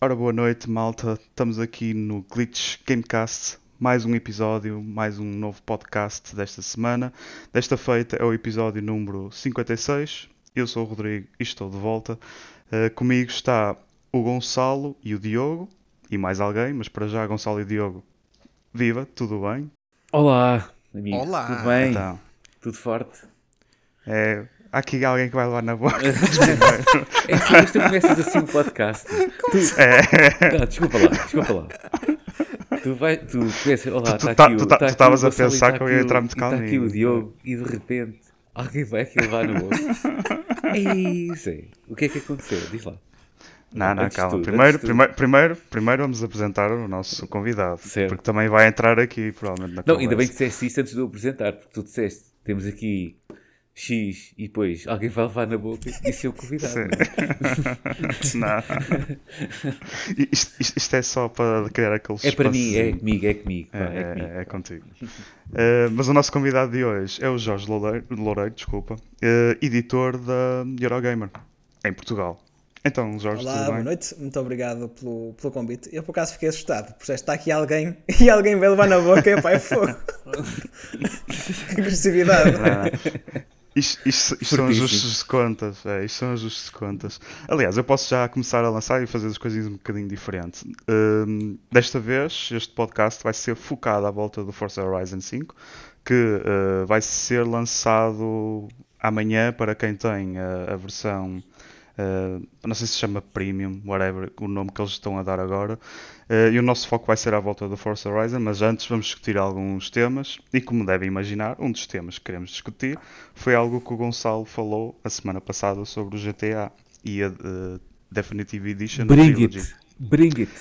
Ora, boa noite, malta. Estamos aqui no Glitch Gamecast. Mais um episódio, mais um novo podcast desta semana. Desta feita é o episódio número 56. Eu sou o Rodrigo e estou de volta. Uh, comigo está o Gonçalo e o Diogo. E mais alguém, mas para já, Gonçalo e Diogo, viva, tudo bem? Olá, amigo. Olá. Tudo bem? Então, Tudo forte? é, há aqui alguém que vai levar na boca. É que tu começas assim o podcast. Tu... é. Não, desculpa lá, desculpa lá. Tu, vai, tu começas, olá, Tu- tu está tá- aqui o tu tá- tá tu aqui estavas o a Gonçalo e pensar que eu ia entrar muito e tá aqui calminho. o Diogo e de repente alguém vai aqui levar na boca. Isso aí. O que é que aconteceu? Diz lá. Não, não, Antes calma. tudo, primeiro, primeiro, primeiro, primeiro vamos apresentar o nosso convidado. Certo. Porque também vai entrar aqui, provavelmente, na Não, ainda bem que conversa. disseste isso antes de eu apresentar, porque tu disseste, temos aqui X e depois alguém vai levar na boca e ser o convidado. Não é? não. Isto, isto- isto é só para criar aquele É para mim, é comigo, é comigo. pá, É, é comigo. é, é contigo. Eh, mas o nosso convidado de hoje é o Jorge Loureiro, Loureiro, desculpa, eh, editor da Eurogamer, em Portugal. Então, Jorge, Olá, tudo boa noite. Muito obrigado pelo, pelo convite. Eu por acaso fiquei assustado, porque já está aqui alguém e alguém vai levar na boca e pá, é fogo. Que agressividade. Isto, isto- isto são ajustes de contas. É, isto são ajustes de contas. Aliás, eu posso já começar a lançar e fazer as coisinhas um bocadinho diferente. Hum, desta vez, este podcast vai ser focado à volta do Forza Horizon 5, que uh, vai ser lançado amanhã para quem tem a, a versão. uh, não sei se se chama Premium, whatever, o nome que eles estão a dar agora. Uh, e o nosso foco vai ser à volta do Forza Horizon, mas antes vamos discutir alguns temas. E como devem imaginar, um dos temas que queremos discutir foi algo que o Gonçalo falou a semana passada sobre o GTA e a uh, Definitive Edition. Bring Trilogy. it, bring it.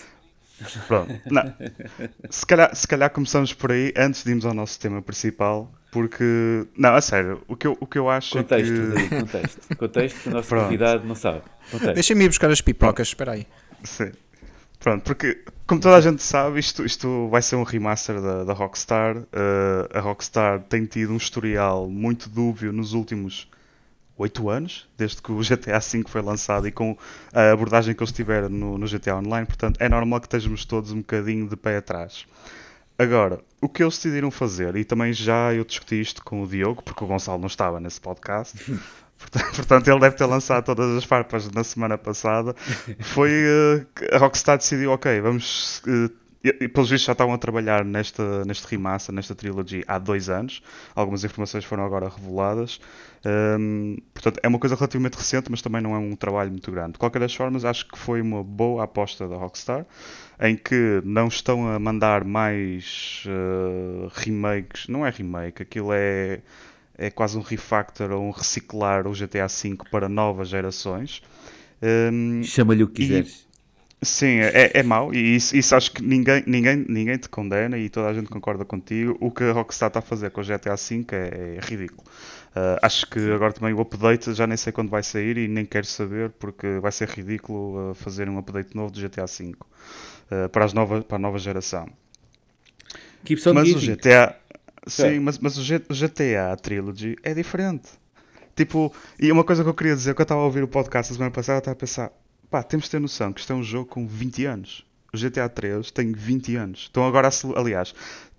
Pronto. Não. Se, calhar, se calhar começamos por aí antes de irmos ao nosso tema principal, porque. Não, a sério, o que eu, o que eu acho Contexto, é que. Rodrigo, contexto. Contexto que o nosso Pronto. convidado não sabe. Contexto. Deixa-me ir buscar as pipocas, espera aí. Sim. Pronto, porque como toda a gente sabe, isto, isto vai ser um remaster da, da Rockstar. Uh, a Rockstar tem tido um historial muito dúbio nos últimos 8 anos, desde que o GTA V foi lançado e com a abordagem que eles tiveram no, no GTA Online. Portanto, é normal que estejamos todos um bocadinho de pé atrás. Agora, o que eles decidiram fazer, e também já eu discuti isto com o Diogo, porque o Gonçalo não estava nesse podcast, portanto, ele deve ter lançado todas as farpas na semana passada, foi que a Rockstar decidiu, ok, vamos... eh, e, pelos vistos já estavam a trabalhar nesta, neste remaster, nesta trilogy há dois anos. Algumas informações foram agora reveladas. Hum, portanto, é uma coisa relativamente recente, mas também não é um trabalho muito grande. De qualquer das formas, acho que foi uma boa aposta da Rockstar, em que não estão a mandar mais eh, remakes. Não é remake, aquilo é, é quase um refactor ou um reciclar o GTA V para novas gerações. Hum, Chama-lhe o que E- quiseres. Sim, é, é mau e isso, isso acho que ninguém, ninguém, ninguém te condena e toda a gente concorda contigo. O que a Rockstar está a fazer com o GTA V é, é ridículo. Ah, acho que agora também o update já nem sei quando vai sair e nem quero saber porque vai ser ridículo ah, fazer um update novo do GTA V ah, para, as novas, para a nova geração. On Mas o. GTA. Sim, É. mas, mas o GTA Trilogy é diferente. Tipo, e uma coisa que eu queria dizer, que eu estava a ouvir o podcast a semana passada, eu estava a pensar, pá, temos de ter noção que isto é um jogo com 20 anos. O GTA 3 tem 20 anos. Então agora, aliás,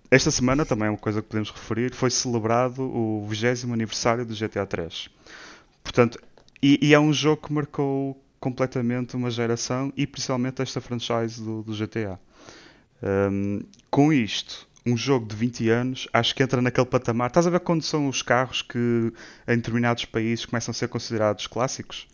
esta semana também é uma coisa que podemos referir, foi celebrado o 20 aniversário do GTA 3. Portanto, e, e é um jogo que marcou completamente uma geração e principalmente esta franchise do, do GTA. Um, com isto, um jogo de 20 anos, acho que entra naquele patamar. Estás a ver quando são os carros que em determinados países começam a ser considerados clássicos?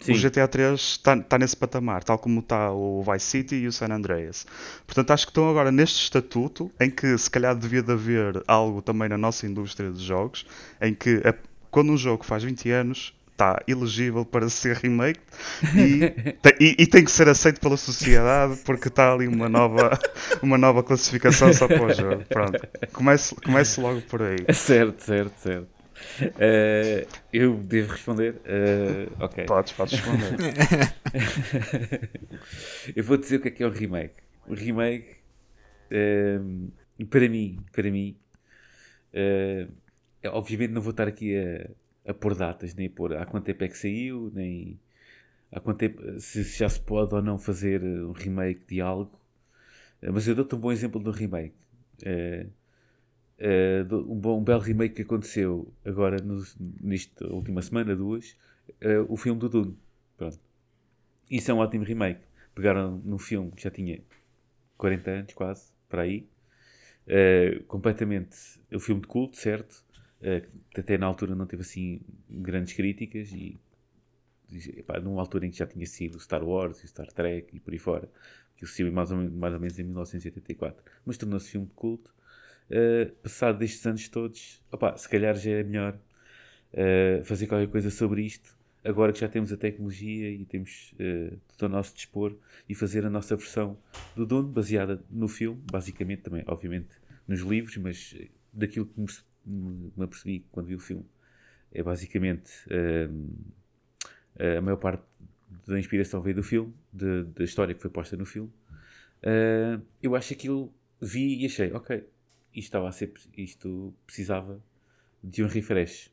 Sim. O GTA 3 está está nesse patamar, tal como está o Vice City e o San Andreas. Portanto, acho que estão agora neste estatuto em que se calhar devia de haver algo também na nossa indústria de jogos, em que a- quando um jogo faz 20 anos está elegível para ser remake e, tem- e- e tem que ser aceito pela sociedade porque está ali uma nova, uma nova classificação só para o jogo. Pronto, comece, comece logo por aí. Certo, certo, certo. Eh, eu devo responder? Eh, ok. Podes, podes responder. eu vou dizer o que é que é um remake. O remake, ehm, para mim, para mim, eh, obviamente não vou estar aqui a, a pôr datas, nem a pôr há quanto tempo é que saiu, nem há quanto tempo, se já se pode ou não fazer um remake de algo. Eh, Mas eu dou-te um bom exemplo de um remake. Eh, eh, do- um, bom, um belo remake que aconteceu agora, nos, nesta última semana, duas, eh, o filme do Dune. Pronto. Isso é um ótimo remake. Pegaram num filme que já tinha 40 anos, quase, para aí. Eh, completamente o filme de culto, certo? Eh, que até na altura não teve assim grandes críticas e epá, numa altura em que já tinha sido Star Wars e Star Trek e por aí fora, que saiu mais ou, menos, mais ou menos em 1984, mas tornou-se filme de culto. Uh, passado destes anos todos, opá, se calhar já é melhor uh, fazer qualquer coisa sobre isto, agora que já temos a tecnologia e temos uh, tudo ao nosso dispor, e fazer a nossa versão do dono, baseada no filme, basicamente também, obviamente, nos livros, mas daquilo que me, apercebi quando vi o filme, é basicamente a maior parte da inspiração veio do filme, de, da história que foi posta no filme. Uh, eu acho aquilo vi e achei, ok, isto estava a ser, isto precisava de um refresh.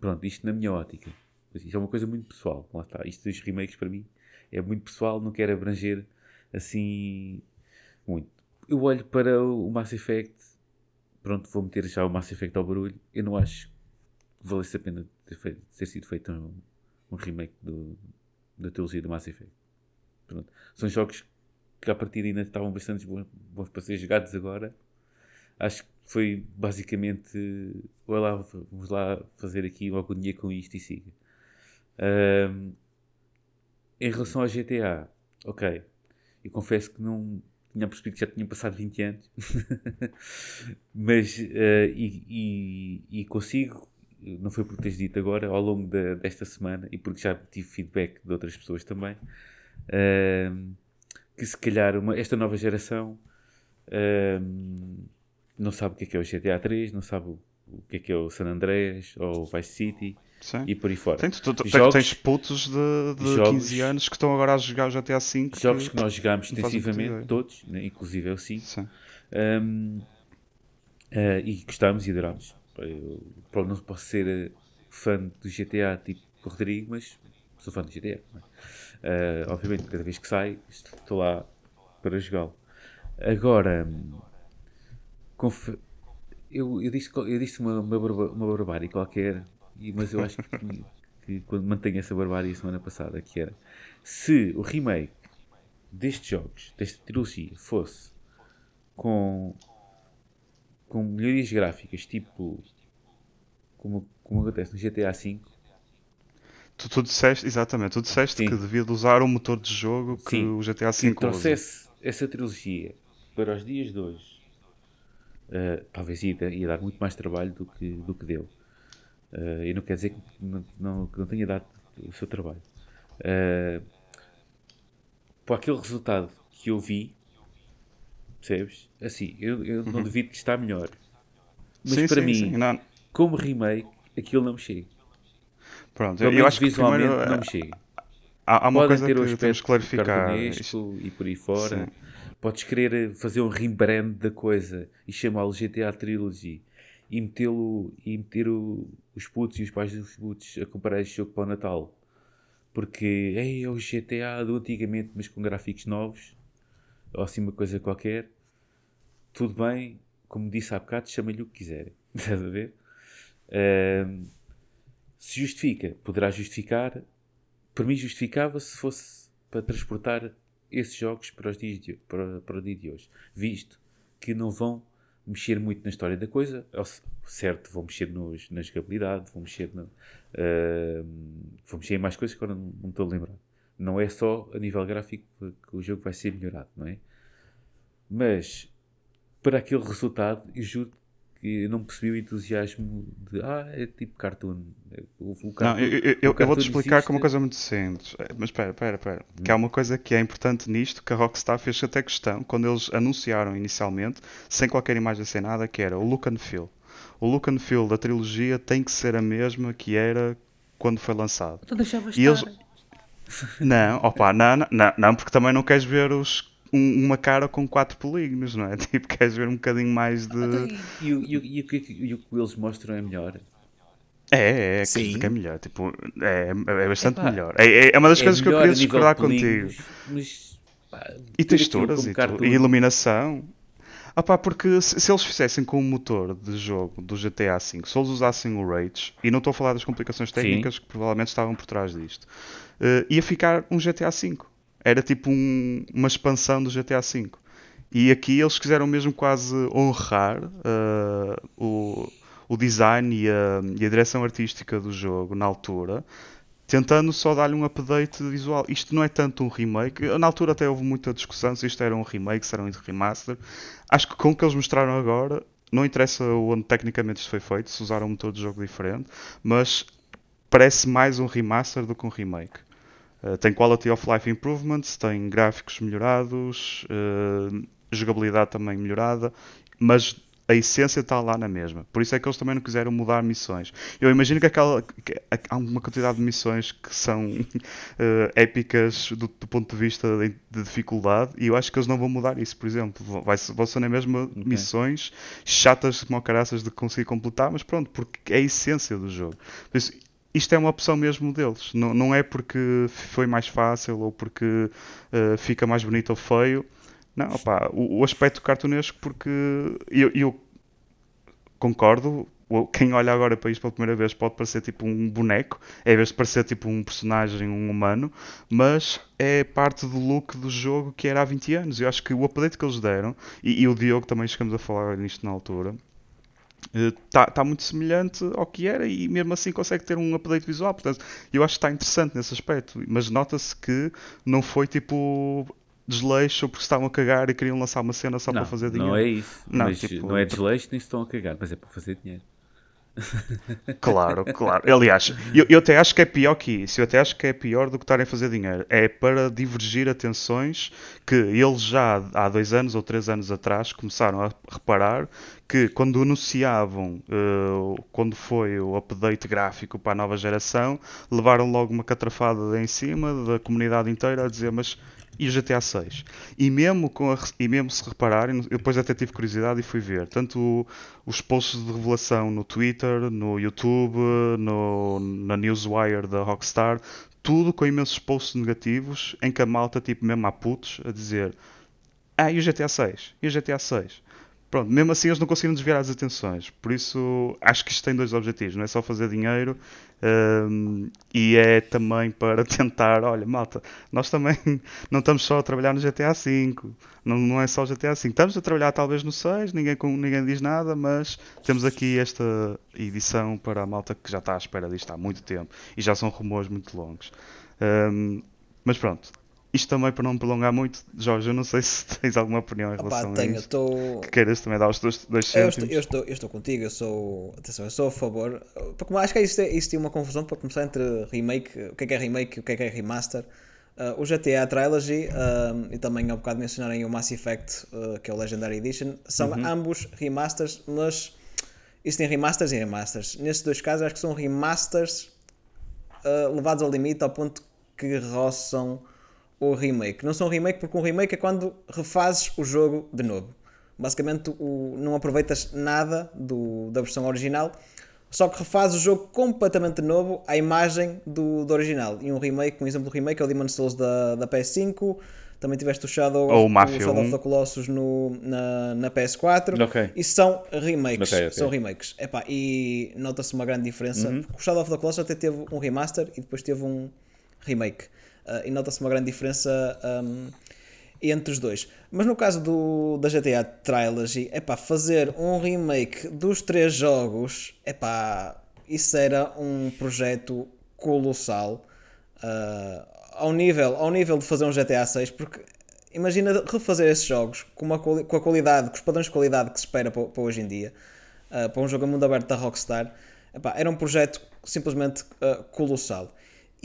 Pronto, isto na minha ótica. Isto é uma coisa muito pessoal, lá está. Isto dos remakes para mim é muito pessoal, não quero abranger assim muito. Eu olho para o Mass Effect, pronto, vou meter já o Mass Effect ao barulho. Eu não acho que valesse a pena ter, feito, ter sido feito um, um remake do, da trilogia do Mass Effect. Pronto. São jogos que a partir ainda estavam bastante bons, bons para ser jogados agora. Acho que foi basicamente vai lá, vamos lá fazer aqui uma agonia com isto e siga. Um, em relação ao GTA, ok. Eu confesso que não tinha percebido que já tinha passado 20 anos, mas uh, e, e, e consigo não foi porque tens dito agora, ao longo de, desta semana, e porque já tive feedback de outras pessoas também, uh, que se calhar uma, esta nova geração uh, não sabe o que é, que é o GTA 3, não sabe o, o que é que é o San Andreas ou o Vice City Sim. e por aí fora. Tem, tu, tu, Jogos- tens putos de, de jogos- 15 anos que estão agora a jogar o GTA V. Jogos que nós jogámos extensivamente, todos, né, inclusive eu sim, Sim. Um, eh, e gostámos e adorámos. Eu pronto, não posso ser eh, fã do GTA tipo Rodrigo, mas sou fã do GTA. não é? Eh, obviamente, cada vez que sai, estou lá para jogá-lo. Agora, hum, eu, eu disse, eu disse uma, uma, barba- uma barbárie qualquer, mas eu acho que, que quando mantenho essa barbárie a semana passada, que era se o remake destes jogos, desta trilogia, fosse com, com melhorias gráficas, tipo como, como acontece no GTA V, Tu, tu disseste, exatamente, tu disseste Sim. que devia de usar o motor de jogo que Sim. o GTA V se trouxesse essa trilogia para os dias de hoje, eh, talvez ia, ia dar muito mais trabalho do que, do que deu. Eh, e não quer dizer que não, não, que não tenha dado o seu trabalho. Eh, para aquele resultado que eu vi, percebes? Assim, eu, eu não duvido que está melhor. Mas Sim, para sim, mim, sim. Não, como remake, aquilo não me chega. pronto, eu menos acho que visualmente primeiro, não me chega. há, há uma Podem coisa ter o que temos aspecto que clarificar. cartunesco e por aí fora. Sim. Podes querer fazer um rebrand da coisa e chamá-lo GTA Trilogy e metê-lo e meter o- os putos e os pais dos putos a comparar este jogo para o Natal. Porque ei, é o GTA do antigamente, mas com gráficos novos, ou assim uma coisa qualquer. Tudo bem, como disse há bocado, chama-lhe o que quiserem. Estás a ver? Se justifica, poderá justificar. Para mim, justificava se fosse para transportar esses jogos para, os dias de, para, para o dia de hoje. Visto que não vão mexer muito na história da coisa, certo, vão mexer nos, na jogabilidade, vão mexer, ahm, vão mexer em mais coisas que agora não, não estou a lembrar. Não é só a nível gráfico que, o jogo vai ser melhorado, não é? Mas para aquele resultado, eu juro eu não percebi o entusiasmo de ah, é tipo cartoon. O, o Não, cartoon- eu, eu- eu- o eu vou-te explicar com uma existe- coisa muito simples. Eh, Mas espera, espera, espera. Que Hum. há uma coisa que é importante nisto, que a Rockstar fez até questão, quando eles anunciaram inicialmente, sem qualquer imagem, sem nada, que era o look and feel. O look and feel da trilogia tem que ser a mesma que era quando foi lançado. Então deixava E eles- estar. Não, opa, não, não, não, não, porque também não queres ver os, um- uma cara com quatro polígonos, não é? Tipo, queres ver um bocadinho mais de... Então, E, e, o- e, que, eles mostram é melhor. É, é, é, Sim. que é melhor. Tipo, é, é bastante Epá, melhor. É, é- uma das É coisas que eu queria discordar contigo. Mas, pá, E texturas e, e iluminação. Ah pá, porque se, se eles fizessem com o motor de jogo do GTA V, se eles usassem o Rage, e não estou a falar das complicações técnicas que provavelmente estavam por trás disto, eh, ia ficar um GTA V. Era tipo um- uma expansão do GTA V. E aqui eles quiseram mesmo quase honrar eh, o, o design e a, e a direção artística do jogo na altura, tentando só dar-lhe um update visual. Isto não é tanto um remake. Na altura até houve muita discussão se isto era um remake, se era um remaster. Acho que com o que eles mostraram agora, não interessa onde tecnicamente isto foi feito, se usaram um motor de jogo diferente, mas parece mais um remaster do que um remake. Uh, tem quality of life improvements, tem gráficos melhorados, uh, jogabilidade também melhorada, mas a essência está lá na mesma. Por isso é que eles também não quiseram mudar missões. Eu imagino que, aquela, que há uma quantidade de missões que são uh, épicas do, do, ponto de vista de, de, dificuldade e eu acho que eles não vão mudar isso, por exemplo. Vai, vão ser na mesma okay. missões chatas como caraças de conseguir completar, mas pronto, porque é a essência do jogo. Por isso, isto é uma opção mesmo deles. Não, não é porque foi mais fácil ou porque uh, fica mais bonito ou feio. Não, opá, o, o, aspecto cartunesco, porque eu, eu, concordo. Quem olha agora para isto pela primeira vez pode parecer tipo um boneco, em vez de parecer tipo um personagem, um humano, mas é parte do look do jogo que era há 20 anos. Eu acho que o update que eles deram, e, e o Diogo também chegamos a falar nisto na altura, está tá muito semelhante ao que era e mesmo assim consegue ter um update visual. Portanto, eu acho que está interessante nesse aspecto. Mas nota-se que não foi tipo desleixo porque estavam a cagar e queriam lançar uma cena só não, para fazer dinheiro. Não é isso. Não, tipo, não é desleixo nem estão a cagar, mas é para fazer dinheiro. Claro, claro. Aliás, eu, eu até acho que é pior que isso. Eu até acho que é pior do que estarem a fazer dinheiro. É para divergir atenções que eles já há dois anos ou três anos atrás começaram a reparar que quando anunciavam uh, quando foi o update gráfico para a nova geração, levaram logo uma catrafada em cima da comunidade inteira a dizer mas e GTA 6. E mesmo, com a, e mesmo se repararem, eu depois até tive curiosidade e fui ver tanto os posts de revelação no Twitter, no YouTube, no, na Newswire da Rockstar, tudo com imensos posts negativos em que a malta, tipo mesmo a putos, a dizer ah, e o GTA 6? E o GTA 6? Pronto, mesmo assim eles não conseguiram desviar as atenções. Por isso, acho que isto tem dois objetivos. Não é só fazer dinheiro um, e é também para tentar, olha, malta, nós também não estamos só a trabalhar no GTA V. Não, não é só o GTA V. Estamos a trabalhar talvez no 6, ninguém, ninguém diz nada, mas temos aqui esta edição para a malta que já está à espera disto há muito tempo. E já são rumores muito longos. Um, mas pronto, isto também para não me prolongar muito, Jorge, eu não sei se tens alguma opinião em relação Opa, tenho, a isto. Tô... Que queiras também dar os dois, dois eu cêntimos. estou, eu, estou, eu estou contigo, eu sou. Atenção, eu sou a favor. Porque acho que isto, isto é uma confusão para começar entre remake, o que é que é remake e o que é que é remaster. Uh, o GTA Trilogy uh, e também há um bocado mencionarem o Mass Effect, uh, que é o Legendary Edition, são Uhum. ambos remasters, mas isso tem remasters e remasters. Nestes dois casos, acho que são remasters levados ao limite ao ponto que roçam o remake. Não são remake porque um remake é quando refazes o jogo de novo. Basicamente, o, não aproveitas nada do, da versão original, só que refazes o jogo completamente novo à imagem do, do original. E um remake, um exemplo de remake é o Demon's Souls da, da PS5. Também tiveste o Shadow, Ou o Mafia Shadow 1. of the Colossus no, na, na PS4. Ok. Isso são remakes. Ok, ok. São remakes. Epá, e nota-se uma grande diferença. Uhum. porque O Shadow of the Colossus até teve um remaster e depois teve um remake. Uh, e nota-se uma grande diferença um, entre os dois. Mas no caso do, da GTA Trilogy, é pá, fazer um remake dos três jogos, é pá, isso era um projeto colossal. uh, ao, nível, ao nível de fazer um GTA 6, porque imagina refazer esses jogos com, uma, com a qualidade, com os padrões de qualidade que se espera para, para hoje em dia, uh, para um jogo a mundo aberto da Rockstar, era um projeto simplesmente uh, colossal.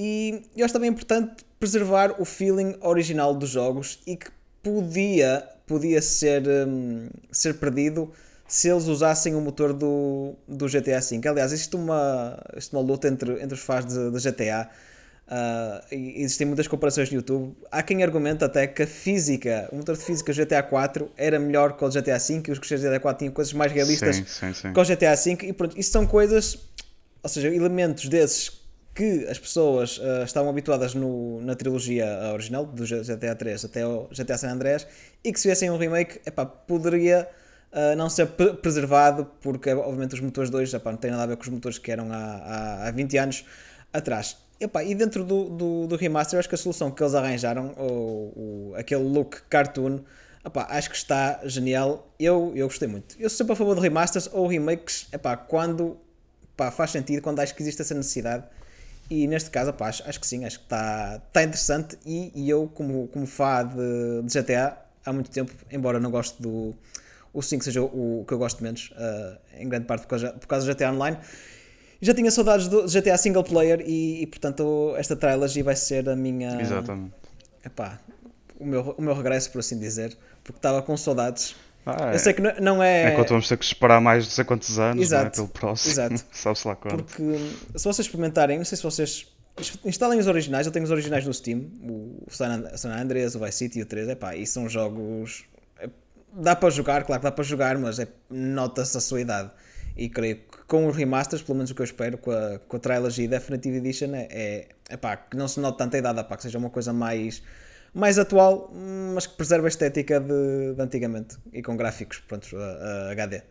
E eu acho também importante preservar o feeling original dos jogos e que podia, podia ser, hum, ser perdido se eles usassem o motor do, do GTA V. Aliás, existe uma, existe uma luta entre, entre os fãs de, de GTA. e existem muitas comparações no YouTube. Há quem argumenta até que a física, o motor de física do GTA 4 era melhor que o do GTA V e os que o GTA 4 tinham coisas mais realistas Sim, sim, sim. com o GTA V e pronto, isso são coisas ou seja, elementos desses que as pessoas uh, estavam habituadas no, na trilogia original, do GTA 3 até o GTA San Andreas, e que se viessem um remake, epá, poderia uh, não ser preservado, porque obviamente os motores 2 epá, não têm nada a ver com os motores que eram há, há, há 20 anos atrás. Epá, e dentro do, do, do, remaster, acho que a solução que eles arranjaram, o, o aquele look cartoon, epá, acho que está genial. Eu, eu gostei muito. Eu sou sempre a favor de remasters ou remakes epá, quando epá, faz sentido, quando acho que existe essa necessidade. E neste caso, epá, acho, acho que sim, acho que está tá interessante. E, e, eu, como, como fã de, de, GTA, há muito tempo, embora não goste do. O 5 seja o, o que eu gosto menos, uh, em grande parte por causa, por causa do GTA Online já tinha saudades do GTA single player e, e portanto esta trilogy vai ser a minha. Exatamente. Epá, o meu, o meu regresso, por assim dizer, porque estava com saudades. Ah, eu é. sei que não é. Enquanto vamos ter que esperar mais de sei quantos anos exato, é? pelo próximo. Exato. Sabe-se lá quanto. Porque se vocês experimentarem, não sei se vocês instalem os originais, eu tenho os originais no Steam, o San Andreas, o Vice City e o 3, epá, e são jogos. É, dá para jogar, claro que dá para jogar, mas é, nota-se a sua idade. E creio que com os remasters, pelo menos o que eu espero com a, com a Trilogy Definitive Edition é, é, é pá, que não se note tanta idade, pá, que seja uma coisa mais, mais atual, mas que preserve a estética de, de antigamente e com gráficos pronto, a, a HD.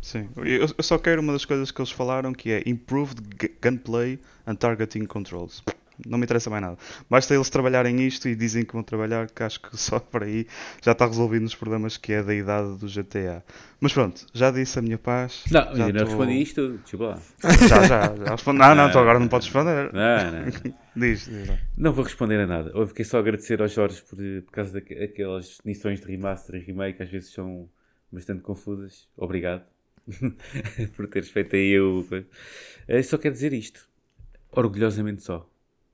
Sim, eu, eu só quero uma das coisas que eles falaram que é Improved Gunplay and Targeting Controls não me interessa mais nada. Basta eles trabalharem isto e dizem que vão trabalhar, que acho que só por aí já está resolvido os problemas que é da idade do GTA. Mas pronto, já disse a minha paz. Não, ainda não respondi isto, tipo lá. Já, já, já respondi. Não, não, então agora não podes responder. Não, não. Diz, diz. Não vou responder a nada. Eu fiquei só a agradecer aos Jorge por, por causa daquelas definições de remaster e remake, às vezes são bastante confusas. Obrigado por teres feito aí o. Eu só quero dizer isto. Orgulhosamente só.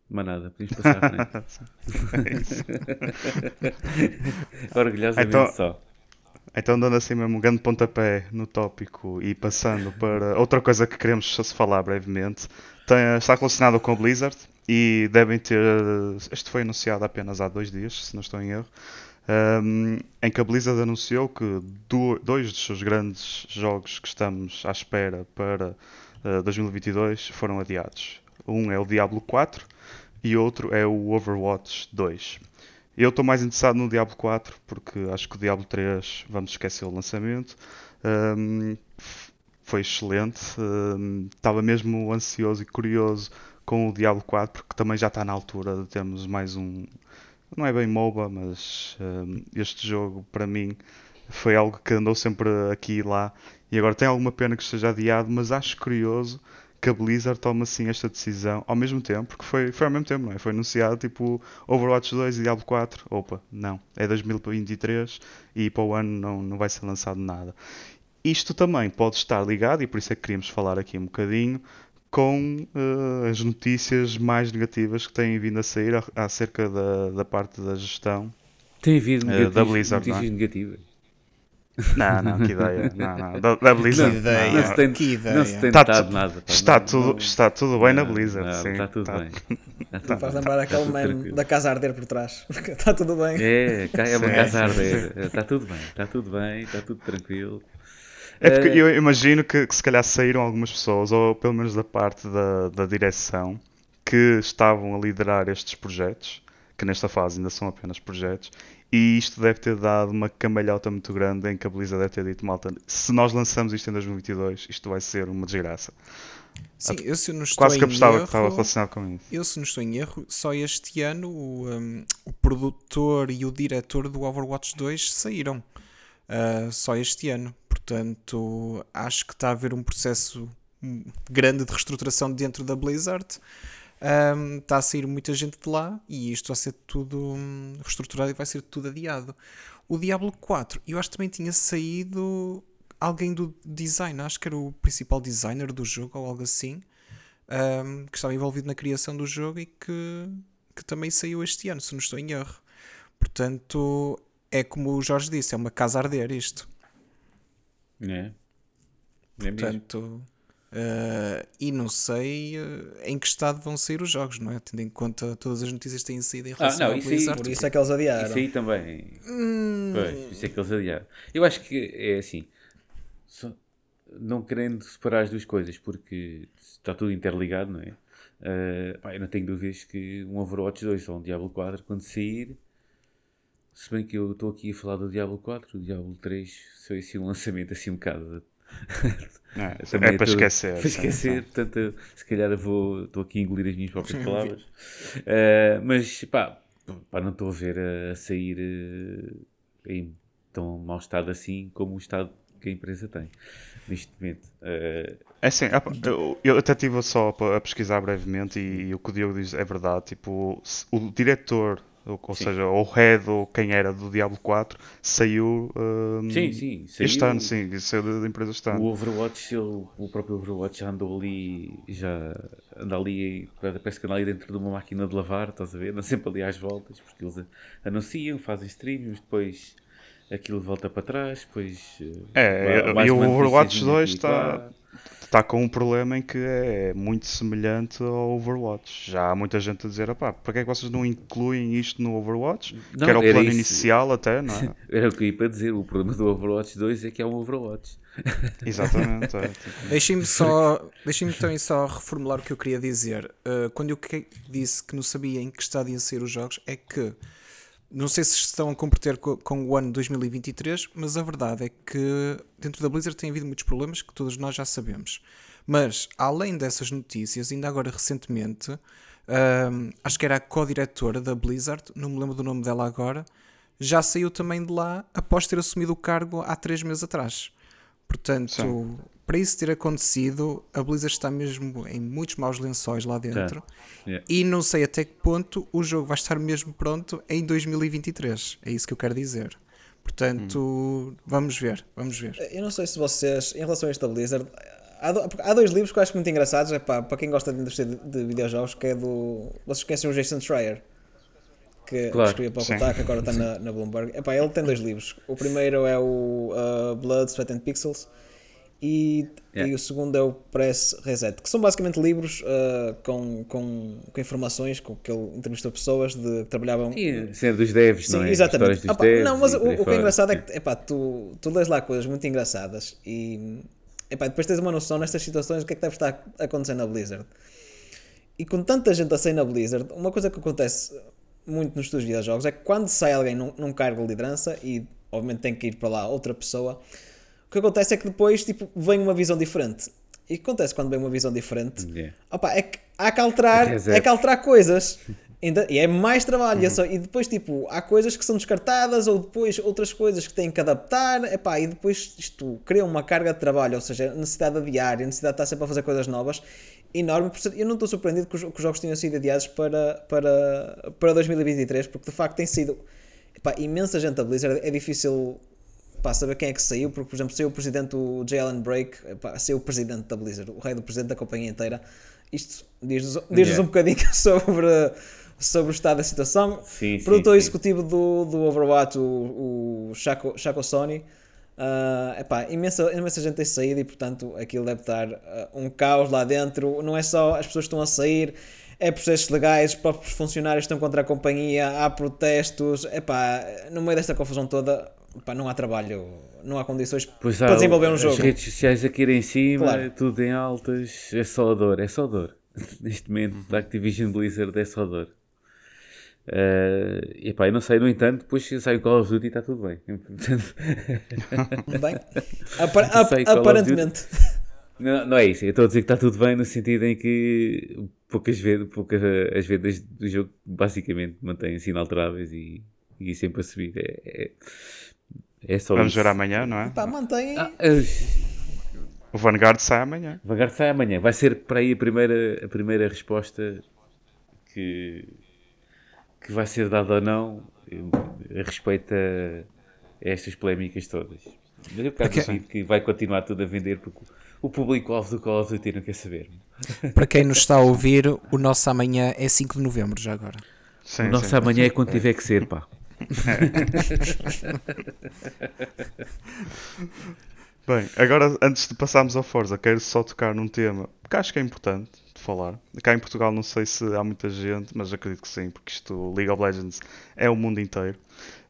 Mas nada, podemos passar, né? Orgulhosamente então, só. Então, dando assim mesmo um grande pontapé no tópico e passando para outra coisa que queremos se falar brevemente, tem, está relacionado com a Blizzard e devem ter. Este foi anunciado apenas há dois dias, se não estou em erro. Um, em que a Blizzard anunciou que do, dois dos seus grandes jogos que estamos à espera para uh, 2022 foram adiados. Um é o Diablo 4 e outro é o Overwatch 2. Eu estou mais interessado no Diablo 4 porque acho que o Diablo 3 vamos esquecer o lançamento. Um, foi excelente. Um, estava mesmo ansioso e curioso com o Diablo 4 porque também já está na altura de termos mais um. Não é bem MOBA, mas um, este jogo para mim foi algo que andou sempre aqui e lá. E agora tem alguma pena que esteja adiado, mas acho curioso que a Blizzard toma assim esta decisão ao mesmo tempo, porque foi, foi ao mesmo tempo, não é? Foi anunciado tipo Overwatch 2 e Diablo 4. Opa, não, é 2023 e para o ano não, não vai ser lançado nada. Isto também pode estar ligado, e por isso é que queríamos falar aqui um bocadinho, com uh, as notícias mais negativas que têm vindo a sair acerca da, da parte da gestão Tem havido uh, da Blizzard. Notícias é? negativas. Não, não, que ideia. Não, não. Da, da Blizzard. Que ideia. Não, se tem, que ideia. Não se tem está, nada. Pá. Está, não, tudo, está tudo bem na Blizzard. Não, sim, está tudo está. bem. Está tudo Faz lembrar aquele meme da casa a arder por trás. está tudo bem. É, é uma sim, casa a arder. Está tudo bem. Está tudo bem. Está tudo tranquilo. É porque uh, eu imagino que, que, se calhar saíram algumas pessoas, ou pelo menos da parte da, da direção, que estavam a liderar estes projetos, que nesta fase ainda são apenas projetos, e isto deve ter dado uma cambalhota muito grande em que a Blizzard deve ter dito, malta, se nós lançamos isto em 2022, isto vai ser uma desgraça. Sim, eu se não estou Quase que apostava erro, que estava relacionado com isso. Eu se não estou em erro, só este ano o, um, o produtor e o diretor do Overwatch 2 saíram. Uh, só este ano. Portanto, acho que está a haver um processo grande de reestruturação dentro da Blizzard um, está a sair muita gente de lá e isto vai ser tudo hum, reestruturado e vai ser tudo adiado. O Diablo 4, eu acho que também tinha saído alguém do design, acho que era o principal designer do jogo ou algo assim, um, que estava envolvido na criação do jogo e que, que também saiu este ano, se não estou em erro. Portanto, é como o Jorge disse, é uma casa a arder isto. É. é Portanto, Uh, e não sei uh, em que estado vão sair os jogos, não é? Tendo em conta todas as notícias que têm saído em relação ah, não, ao Blizzard. Por isso é que eles adiaram. Isso aí também. Hum... Pois, isso é que eles adiaram. Eu acho que é assim. Só, não querendo separar as duas coisas, porque está tudo interligado, não é? Uh, pá, eu não tenho dúvidas que um Overwatch 2 ou um Diablo 4, quando sair, se bem que eu estou aqui a falar do Diablo 4, o Diablo 3 foi assim um lançamento assim um bocado. Não, é, Também é para esquecer. Para esquecer, sim. portanto, se calhar vou, estou aqui a engolir as minhas próprias Sim, palavras. Uh, mas, pá, pá, não estou a ver a, a sair uh, em tão mau estado assim como o estado que a empresa tem neste momento. Uh, É assim, ah, eu, eu até estive só a pesquisar brevemente e, e o que o Diogo diz é verdade. Tipo, o diretor, ou, ou seja, o head ou quem era do Diablo 4, saiu hum, sim, sim, este saiu- ano, sim, saiu da, empresa este O ano. Overwatch, ele- o próprio Overwatch já andou ali, já anda ali, parece que anda ali dentro de uma máquina de lavar, estás a ver? Anda sempre ali às voltas, porque eles anunciam, fazem streams, depois aquilo volta para trás, depois. É, vai- e o Overwatch noticiazinha 2 aqui e está-. Está com um problema em que é muito semelhante ao Overwatch. Já há muita gente a dizer, opá, para que é que vocês não incluem isto no Overwatch? Não, que era o era plano isso. inicial até, não é? Era o que eu ia para dizer, o problema do Overwatch 2 é que é um Overwatch. Exatamente. é, tipo, Deixem-me só, deixem-me também só reformular o que eu queria dizer. Uh, quando eu que- disse que não sabia em que estado iam ser os jogos, é que não sei se estão a competir co- com, o ano 2023, mas a verdade é que dentro da Blizzard tem havido muitos problemas que todos nós já sabemos. Mas, além dessas notícias, ainda agora recentemente, um, acho que era a co-diretora da Blizzard, não me lembro do nome dela agora, já saiu também de lá após ter assumido o cargo há três meses atrás. Portanto. Para isso ter acontecido, a Blizzard está mesmo em muitos maus lençóis lá dentro. Yeah. E não sei até que ponto o jogo vai estar mesmo pronto em 2023. É isso que eu quero dizer. Portanto, vamos ver, vamos ver. Eu não sei se vocês, em relação a esta Blizzard, há, do- há dois livros que eu acho muito engraçados, é pá, para quem gosta de indústria de, de videojogos, que é do. Vocês conhecem o Jason Schreier? Que Claro, escrevia para o. Kotaku, agora está na, na Bloomberg. Epá, ele tem dois livros. O primeiro é o uh, Blood, Sweat and Pixels e, Yeah. e o segundo é o Press Reset, que são basicamente livros uh, com, com, com informações, com que ele entrevistou pessoas de, que trabalhavam Sim, sendo dos devs, Sim, não é? exatamente. Ah pá, não, mas o, o que é engraçado é que epá, tu, tu lês lá coisas muito engraçadas e epá, depois tens uma noção nestas situações do que é que deve estar a acontecer na Blizzard. E com tanta gente a sair na Blizzard, uma coisa que acontece muito nos teus videojogos é que quando sai alguém num, num cargo de liderança e obviamente tem que ir para lá outra pessoa, que acontece é que depois tipo, vem uma visão diferente. E o que acontece quando vem uma visão diferente? Yeah. Opa, é que há que alterar, é que alterar coisas. E é mais trabalho. é só- e depois, tipo, há coisas que são descartadas ou depois outras coisas que têm que adaptar. Epá, e depois isto cria uma carga de trabalho, ou seja, necessidade diária, necessidade de estar sempre a fazer coisas novas enorme. Eu não estou surpreendido que os, que os jogos tenham sido adiados para, para, para 2023, porque de facto tem sido epá, imensa gente da Blizzard. É difícil pá, saber quem é que saiu, porque, por exemplo, saiu o presidente, o J. Allen Break, saiu o presidente da Blizzard, o rei do presidente da companhia inteira. Isto diz-nos diz Yeah. um bocadinho sobre, sobre o estado da situação. Sim, sim, Produtor sim. executivo do, do Overwatch, o, o Shaco, Shaco Sony. Ah, epá, imensa, imensa gente tem saído e portanto aquilo deve estar ah, um caos lá dentro. Não é só as pessoas que estão a sair, é processos legais, os próprios funcionários estão contra a companhia, há protestos. Epá, no meio desta confusão toda, epá, não há trabalho, não há condições Pois para há desenvolver um as jogo. redes sociais aqui em cima, Claro. tudo em altas, é só dor, é só dor. Neste momento, Uhum. da Activision Blizzard é só dor. Eh, epá, eu não sei, no entanto, depois sai o Call of Duty e está tudo bem. Bem, apar- aparentemente. não, não é isso, eu estou a dizer que está tudo bem no sentido em que poucas vezes, poucas as vendas do jogo basicamente mantêm-se inalteráveis e, e sempre a subir. É, é, é só Vamos isso. ver amanhã, não é? Pá, mantém. Ah, O Vanguard sai amanhã. Devagar sai amanhã. Vai ser para aí a primeira, a primeira resposta que, que vai ser dada ou não eh, a respeito a, estas polémicas todas. Mas eu duvido que vai continuar tudo a vender porque o público-alvo do Call of Duty não quer saber. Para quem nos está a ouvir, o nosso amanhã é 5 de novembro, já agora. Sim, o nosso sim. amanhã é quando tiver que ser, pá. Bem, agora antes de passarmos ao Forza, quero só tocar num tema que acho que é importante de falar. Cá em Portugal não sei se há muita gente, mas acredito que sim, porque isto League of Legends é o mundo inteiro.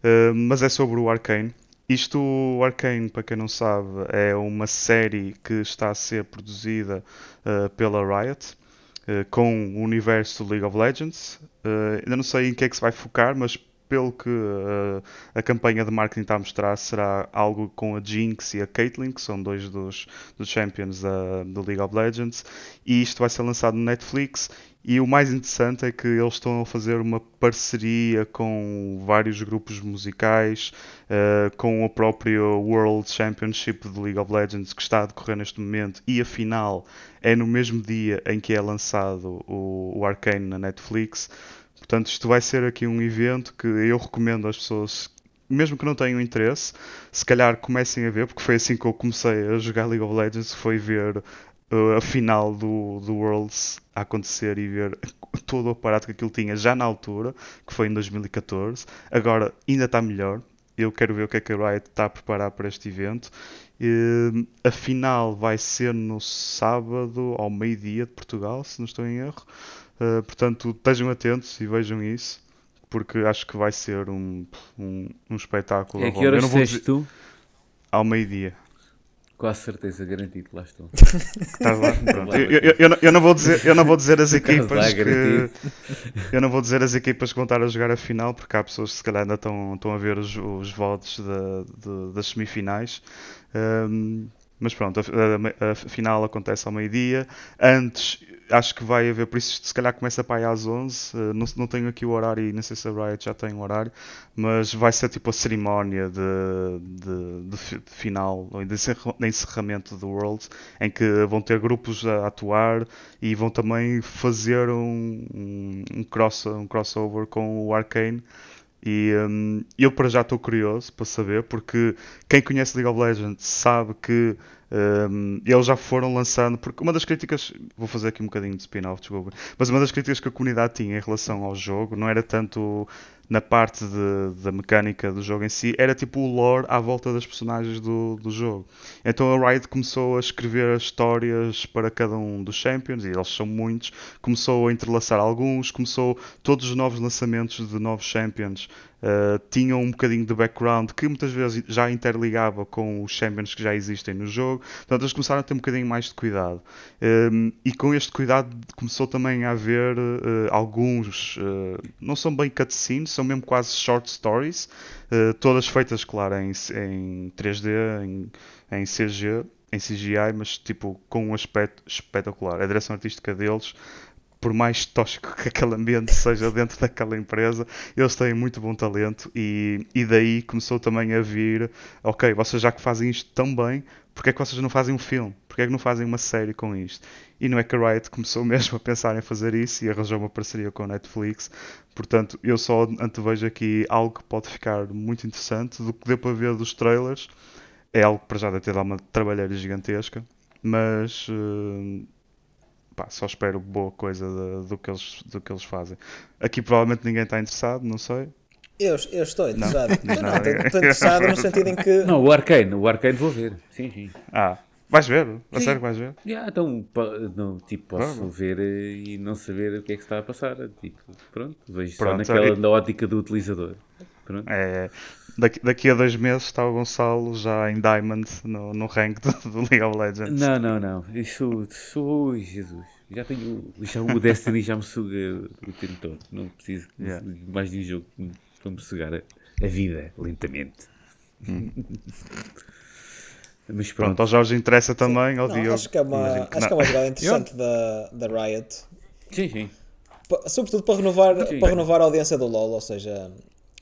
Uh, mas é sobre o Arcane, isto, o Arcane, para quem não sabe, é uma série que está a ser produzida uh, pela Riot. Uh, com o universo League of Legends. Uh, ainda não sei em que é que se vai focar, mas pelo que uh, a campanha de marketing está a mostrar, será algo com a Jinx e a Caitlyn, que são dois dos, dos champions da, do League of Legends, e isto vai ser lançado no Netflix. E o mais interessante é que eles estão a fazer uma parceria com vários grupos musicais, uh, com o próprio World Championship do League of Legends que está a decorrer neste momento, e a final é no mesmo dia em que é lançado o, o Arcane na Netflix. Portanto, isto vai ser aqui um evento que eu recomendo às pessoas, mesmo que não tenham interesse, se calhar comecem a ver, porque foi assim que eu comecei a jogar League of Legends, foi ver uh, a final do, do Worlds a acontecer e ver todo o aparato que aquilo tinha já na altura, que foi em 2014. Agora ainda está melhor. Eu quero ver o que é que a Riot está a preparar para este evento. Uh, a final vai ser no sábado ao meio-dia de Portugal, se não estou em erro. Uh, portanto, estejam atentos e vejam isso, porque acho que vai ser um, um, um espetáculo. É que horas dizer... tu? Ao meio-dia. Quase certeza, garantido, lá estou. Estás lá? Pronto. eu, eu, eu, não, eu, não vou dizer, eu não vou dizer as equipas que. Eu não vou dizer as equipas que vão estar a jogar a final, porque há pessoas que se calhar ainda estão, estão a ver os, os votos da, de, das semifinais. Um, mas pronto, a, a, a, final acontece ao meio-dia. Antes, acho que vai haver, por isso se calhar começa para aí às 11. Uh, não, não tenho aqui o horário e não sei se a Riot já tem o horário, mas vai ser tipo a cerimónia de, de, de, de final, ou de encerramento do World, em que vão ter grupos a atuar e vão também fazer um, um, um, cross, um crossover com o Arcane. E um, eu para já estou curioso para saber, porque quem conhece League of Legends sabe que um, eles já foram lançando. Porque uma das críticas, vou fazer aqui um bocadinho de spin-off, desculpa, mas uma das críticas que a comunidade tinha em relação ao jogo não era tanto na parte de, da mecânica do jogo em si, era tipo o lore à volta das personagens do, do jogo. Então a Riot começou a escrever histórias para cada um dos Champions, e eles são muitos, começou a entrelaçar alguns, começou todos os novos lançamentos de novos Champions uh, tinham um bocadinho de background que muitas vezes já interligava com os Champions que já existem no jogo, portanto eles começaram a ter um bocadinho mais de cuidado. Um, ehm, e com este cuidado começou também a haver uh, alguns, uh, não são bem cutscenes, são mesmo quase short stories, todas feitas, claro, em, em 3D, em, em CG, em CGI, mas tipo com um aspecto espetacular. A direção artística deles, por mais tóxico que aquele ambiente seja dentro daquela empresa, eles têm muito bom talento e, e daí começou também a vir, ok, vocês já que fazem isto tão bem, porque é que vocês não fazem um filme? Porque é que não fazem uma série com isto? E não é que a Riot começou mesmo a pensar em fazer isso e arranjou uma parceria com a Netflix. Portanto, eu só antevejo aqui algo que pode ficar muito interessante. Do que deu para ver dos trailers, é algo que para já deve ter dado uma trabalheira gigantesca. Mas uh, pá, só espero boa coisa de, do, que eles, do que eles fazem. Aqui provavelmente ninguém está interessado, não sei. Eu, eu estou interessado. Não, não, estou, estou interessado no sentido em que. Não, o Arcane, o Arcane vou ver. Sim, sim. Ah, Vais ver? A sério vais ver? Yeah, então, não, tipo, posso ver eh, e não saber o que é que está a passar. Tipo, pronto, vejo pronto, só naquela, na ótica do utilizador. Pronto. É, daqui, daqui a dois meses está o Gonçalo já em Diamond no, no rank do, do League of Legends. Não, não, não. Isso, isso ui, Jesus. Já tenho. Já, o Destiny já me suga o tempo todo. Não preciso yeah. mais de um jogo para me sugar a, a vida lentamente. Hum. Mas pronto, ao Jorge interessa também, ao Diogo. Acho que é uma, acho que, que é uma jogada interessante da, da Riot. Sim, sim. sobretudo para renovar, sim. para renovar a audiência do LoL, ou seja,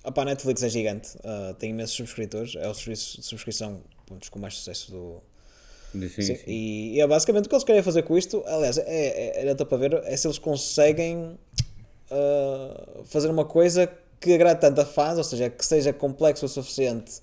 a Netflix é gigante, uh, tem imensos subscritores, é o serviço de subscrição com mais sucesso do. Sim, sim. E, e, é basicamente o que eles querem fazer com isto. Aliás, é, é, era para ver é se eles conseguem uh, fazer uma coisa que agrade tanto a fãs, ou seja, que seja complexo o suficiente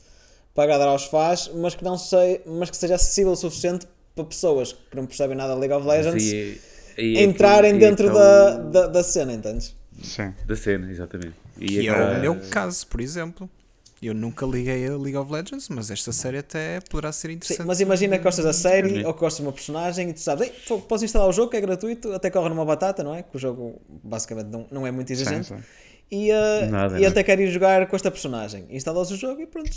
para agradar aos fãs, mas que, não sei, mas que seja acessível o suficiente para pessoas que não percebem nada de League of Legends e, e, entrarem e, dentro da, da, da, cena, entendes? Sim. Da cena, exatamente. E, é o meu caso, por exemplo. Eu nunca liguei a League of Legends, mas esta série até poderá ser interessante. Sim, mas imagina que gostas da série ou que gostas de uma personagem e tu sabes, Ei, podes instalar o jogo que é gratuito, até corre numa batata, não é? Que o jogo basicamente não, não é muito exigente. Sim, sim. E, uh, Nada, e até quer ir jogar com esta personagem. Instalas o jogo e pronto,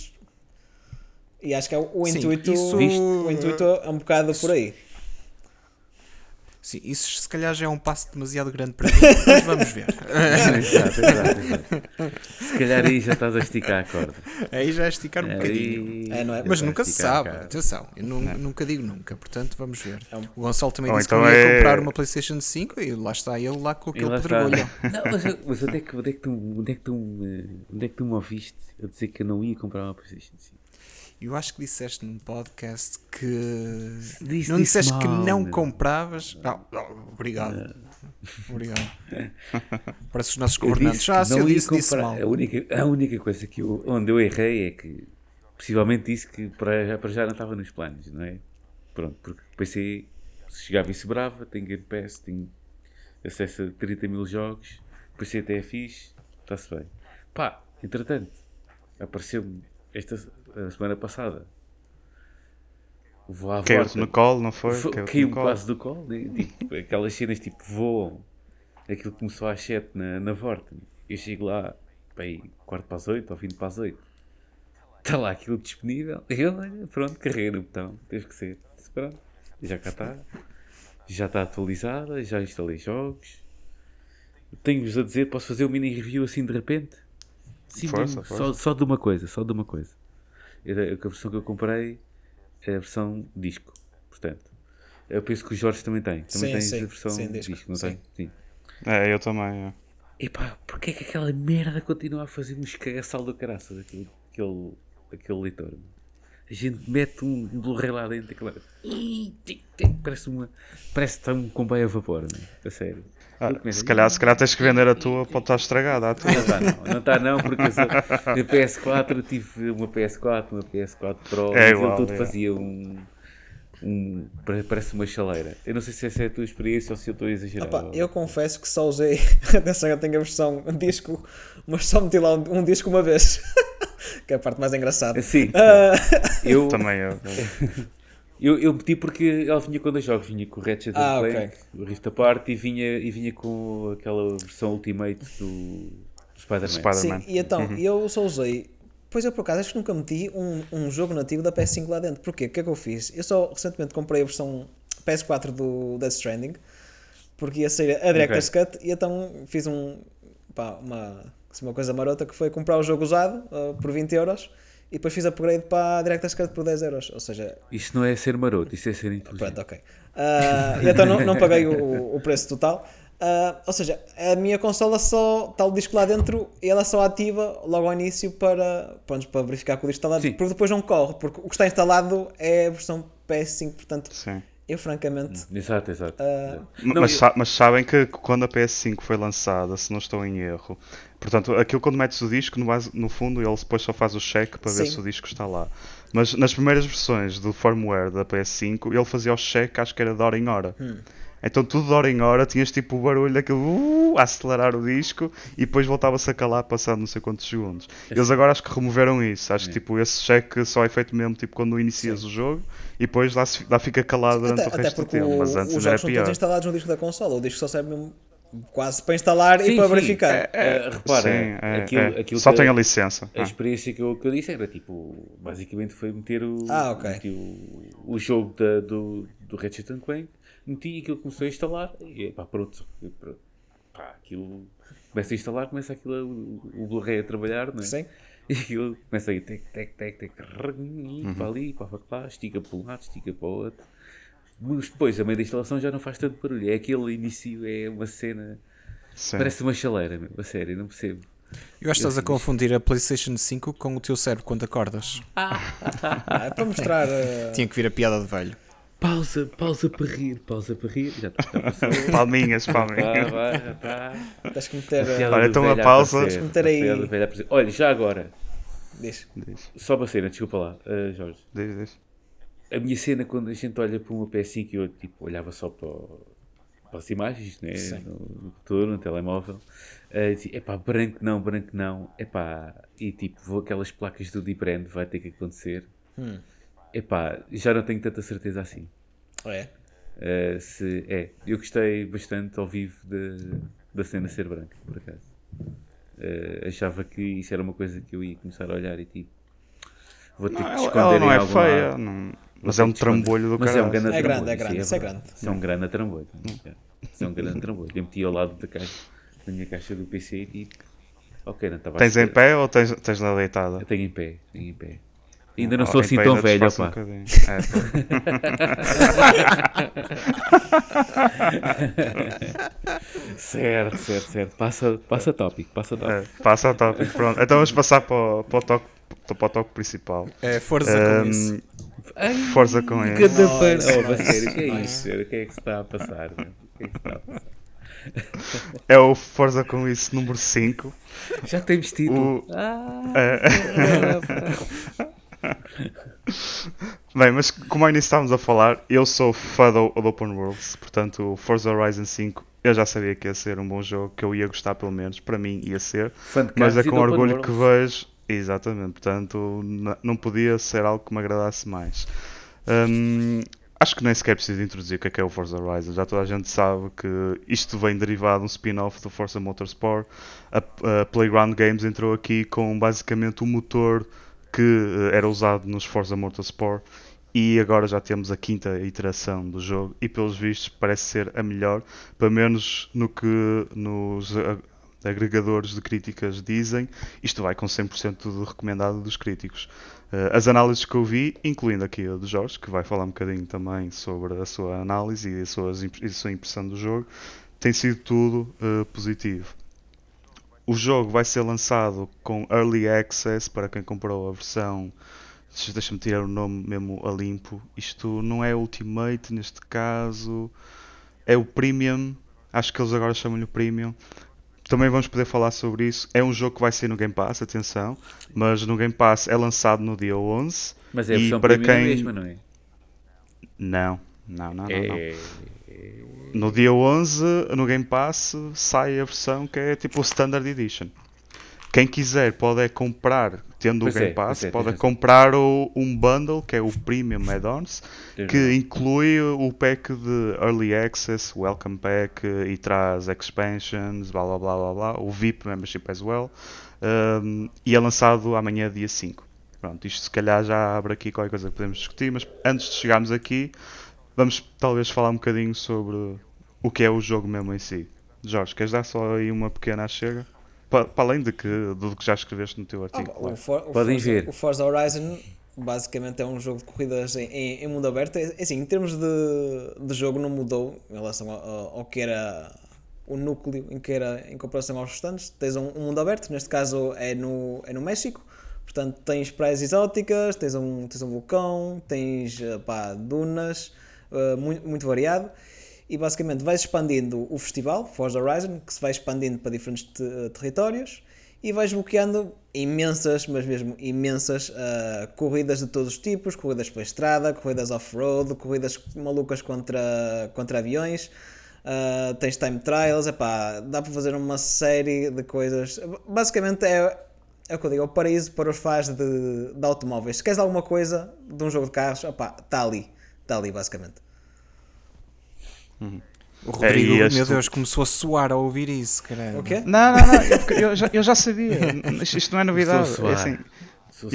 E acho que é o, o Sim, intuito. isso- O intuito é um bocado por aí. Sim, isso se calhar já é um passo demasiado grande para mim, mas vamos ver. exato, exato, exato. Se calhar aí já estás a esticar a corda. Aí já é esticar um bocadinho. É, não é? Mas nunca se sabe, atenção, eu nu- nunca digo nunca, portanto vamos ver. É O Gonçalo também Ou disse então que não ia é- comprar uma PlayStation 5 e lá está ele lá com aquele pedregulho. Não, mas, mas onde, é que, onde, é que tu, onde, é que tu, me- onde é que tu me ouviste a dizer que eu não ia comprar uma PlayStation 5? Eu acho que disseste num podcast que. Disse- não disse disseste que mal, não meu. compravas. Não, não, obrigado. Obrigado. Parece os nossos governantes. disse Ah, que se eu disse, disse mal. A única, a única coisa que eu, onde eu errei é que possivelmente disse que para, já- para já não estava nos planos, não é? Pronto, porque pensei, se chegava e sobrava, tenho Game Pass, tenho acesso a 30 mil jogos, pensei até é fixe, está-se bem. Pá, entretanto, apareceu-me esta a semana passada. Vou à Caiu-te no colo, não foi? Fo- Caiu-te Caiu quase do colo. e, Tipo, aquelas cenas tipo voam. Aquilo começou às 7 na, na Vorten. Eu chego lá, bem, quarto para as 8 ou 20 para as 8. Está lá aquilo disponível. Eu, pronto, carreguei no botão. Teve que ser. Pronto, já cá está. Já está atualizada, já instalei jogos. Tenho-vos a dizer, posso fazer um mini review assim de repente? Sim, Força, força. Só, só de uma coisa, só de uma coisa. Era- A versão que eu comprei é a versão disco, portanto. Eu penso que o Jorge também tem. Também Sim, tens sim, a versão sim, disco, disco, não sim. tem? Sim. É, eu também. é. Epá, porquê é que aquela merda continua a fazer um escagaçal do caraças, aquele, aquele, aquele leitor? A gente mete um Blu-ray lá dentro, aquela... Parece uma... Parece que está um comboio a vapor, meu. a sério. Ah, se, calhar, se calhar tens que vender a tua, pode estar estragada a tua. Não está não, não está não, porque eu sou, na PS4 eu tive uma PS4, uma PS4 Pro, É igual, tudo é. fazia um, um. pare- Parece uma chaleira. Eu não sei se essa é a tua experiência ou se eu estou a exagerar. Opa, eu confesso que só usei. Atenção, eu tenho a versão disco, mas só meti lá um, um disco uma vez. que é a parte mais engraçada. Sim, Ah, eu, Também eu. eu, eu meti porque ela vinha com dois jogos, vinha com o Ratchet Ah, Clank, ok. o Rift Apart e vinha, e vinha com aquela versão Ultimate do, do Spider-Man. Spider- sim, Spider-Man. e então, Uhum. eu só usei. Pois eu por acaso acho que nunca meti um, um jogo nativo da PS5 lá dentro. Porquê? O que é que eu fiz? Eu só recentemente comprei a versão PS4 do Death Stranding porque ia sair a Director's Cut e então fiz um, pá, uma, assim, uma coisa marota que foi comprar o jogo usado ah, por 20 euros e depois fiz upgrade para a Director's Cut por 10 euros. Ou seja, Isso não é ser maroto, isso é ser inteligente. Pronto, ok. E então não, não paguei o, o preço total. Ah, ou seja, a minha consola só está o disco lá dentro e ela só ativa logo ao início para, pronto, para verificar que o disco está lá Sim. porque depois não corre, porque o que está instalado é a versão PS5, portanto, Sim. eu francamente. Exato, exato. Ah, Não, mas, eu- mas sabem que quando a PS5 foi lançada, se não estou em erro, portanto, aquilo quando metes o disco, no, base- no fundo ele depois só faz o check para ver Sim. se o disco está lá. Mas nas primeiras versões do firmware da PS5, ele fazia o check, acho que era de hora em hora. Hum. Então tudo de hora em hora tinhas tipo o barulho daquele uh, a acelerar o disco e depois voltava-se a calar passado não sei quantos segundos. Eles agora acho que removeram isso. Acho que tipo esse check só é feito mesmo tipo quando inicias o jogo e depois lá, se- lá fica calado durante até, o resto do porque tempo. o- Mas antes os ainda era jogos são pior. todos instalados no disco da consola, o disco só serve mesmo quase para instalar Sim, e para sim. verificar. Ah, repara, Sim, é, aquilo, é. aquilo Só que- tem a licença. A Ah. experiência que eu, que eu disse era tipo, basicamente foi meter o, Ah, ok. meti o, o jogo da, do, do Ratchet Clank, meti aquilo começou a instalar e pá, pronto, e pronto. Pá, aquilo começa a instalar, começa aquilo, a- o, o Blu-ray a trabalhar, não é? Sim. E aquilo começa aí, tec, tec, tec, tec, Uhum. para ali, para lá, estica para um lado, estica para o outro. Mas depois, a meio da instalação já não faz tanto barulho. É aquele início, é uma cena, Sim. parece uma chaleira, meu, a sério, não percebo. Eu acho que estás a confundir a PlayStation 5 com o teu cérebro quando acordas. Ah, é para mostrar. ah, Tinha que vir a piada de velho. Pausa, pausa para rir, pausa para rir, já está, já. Palminhas, Pá, palminhas. vai, já está. tens que meter. A piada Olha, então a pausa. aparecer, Meter a aí-. Olha, já agora, diz. Diz, só uma cena, desculpa lá, uh, Jorge. diz, diz. A minha cena quando a gente olha para uma PS5 eu tipo, olhava só para, o- para as imagens, né? Sim. no, computador, no telemóvel, uh, dizia, epá, branco não, branco não, epá, e tipo, vou aquelas placas do Deep End, vai ter que acontecer. Hum. Epá, já não tenho tanta certeza assim. É. Uh, se, é, eu gostei bastante ao vivo de- da cena ser branca, por acaso. Uh, achava que isso era uma coisa que eu ia começar a olhar e tipo, Vou ter Não, que ela, esconder ela não em é algum feia, lado. não- mas é um trambolho do Mas é um caralho. grande É grande, é grande, sim, isso é verdade. grande. Isso é um grande trambolho. Isso é um grande trambolho. Eu meti ao lado da caixa, da minha caixa do PC e ok, não estava a Tens em pé ou tens, tens na deitada? Eu tenho em pé, tenho em pé. Ainda não Oh, sou assim tão velho, disfarça um. É, pá. certo, certo, certo. Passa, passa tópico, passa tópico. É, passa tópico, pronto. Então vamos passar para o, para o, toque, para o tópico principal. É, força com Ahm, isso. Ai, força com isso. da Nice, pan- Oh, sério, o que é isso? O que é que se está a passar? O que é que se está a passar? É o Forza com isso número 5. Já temos título. O- Ah, É. Bem, mas como início estávamos a falar, eu sou fã do, do Open Worlds, portanto o Forza Horizon 5 eu já sabia que ia ser um bom jogo, que eu ia gostar pelo menos, para mim ia ser, mas é com orgulho que vejo, exatamente, portanto não podia ser algo que me agradasse mais. Hum, acho que nem sequer preciso introduzir o que é, que é o Forza Horizon, já toda a gente sabe que isto vem derivado de um spin-off do Forza Motorsport. A, a Playground Games entrou aqui com basicamente o motor que eh, era usado nos Forza Motorsport e agora já temos a quinta iteração do jogo e pelos vistos parece ser a melhor, pelo menos no que nos agregadores de críticas dizem, isto vai com 100% de recomendado dos críticos. Eh, as análises que eu vi, incluindo aqui a do Jorge, que vai falar um bocadinho também sobre a sua análise e e a sua impressão do jogo, tem sido tudo eh, positivo. O jogo vai ser lançado com Early Access para quem comprou a versão. Deixa- Deixa-me tirar o nome mesmo a limpo. Isto não é Ultimate neste caso, é o Premium. Acho que eles agora chamam-lhe o Premium. Também vamos poder falar sobre isso. É um jogo que vai sair no Game Pass, atenção, mas no Game Pass é lançado no dia 11. Mas é a E versão para para quem... quem- mesma, não é? Não, não, não, não. não. No dia 11, no Game Pass, sai a versão que é tipo o Standard Edition. Quem quiser pode é comprar, tendo Pois o Game é, Pass, é, pode é comprar o, um bundle que é o Premium Add-ons, que inclui o pack de Early Access, Welcome Pack e traz expansions, blá blá blá blá blá, o VIP Membership as well. Um, e é lançado amanhã, dia 5. Pronto, isto se calhar já abre aqui qualquer coisa que podemos discutir, mas antes de chegarmos aqui, vamos talvez falar um bocadinho sobre o que é o jogo mesmo em si. Jorge, queres dar só aí uma pequena chega? Pa- Para além de que, do que já escreveste no teu Ah, artigo. o, claro. For- o Podem Forza, ver. o Forza Horizon basicamente é um jogo de corridas em, em- em mundo aberto. É, é assim, em termos de, de jogo não mudou em relação ao, ao- ao que era o núcleo em que era em comparação aos restantes. Tens um, um mundo aberto, neste caso é no, é no México. Portanto, tens praias exóticas, tens um, tens um vulcão, tens eh, pá, dunas, eh, muito, muito variado. E basicamente vais expandindo o festival, Forza Horizon, que se vai expandindo para diferentes te- territórios e vais bloqueando imensas, mas mesmo imensas ah, corridas de todos os tipos, corridas pela estrada, corridas off-road, corridas malucas contra, contra aviões, ah, tens time trials, epá, dá para fazer uma série de coisas. Basicamente é, é o que eu digo, é o paraíso para os fãs de, de automóveis. Se queres alguma coisa de um jogo de carros, está ali, está ali basicamente. O Rodrigo, e meu Deus, começou a suar ao ouvir isso, caramba. O quê? Não, não, não, eu, eu já, eu já sabia. Isto, não é novidade. É assim,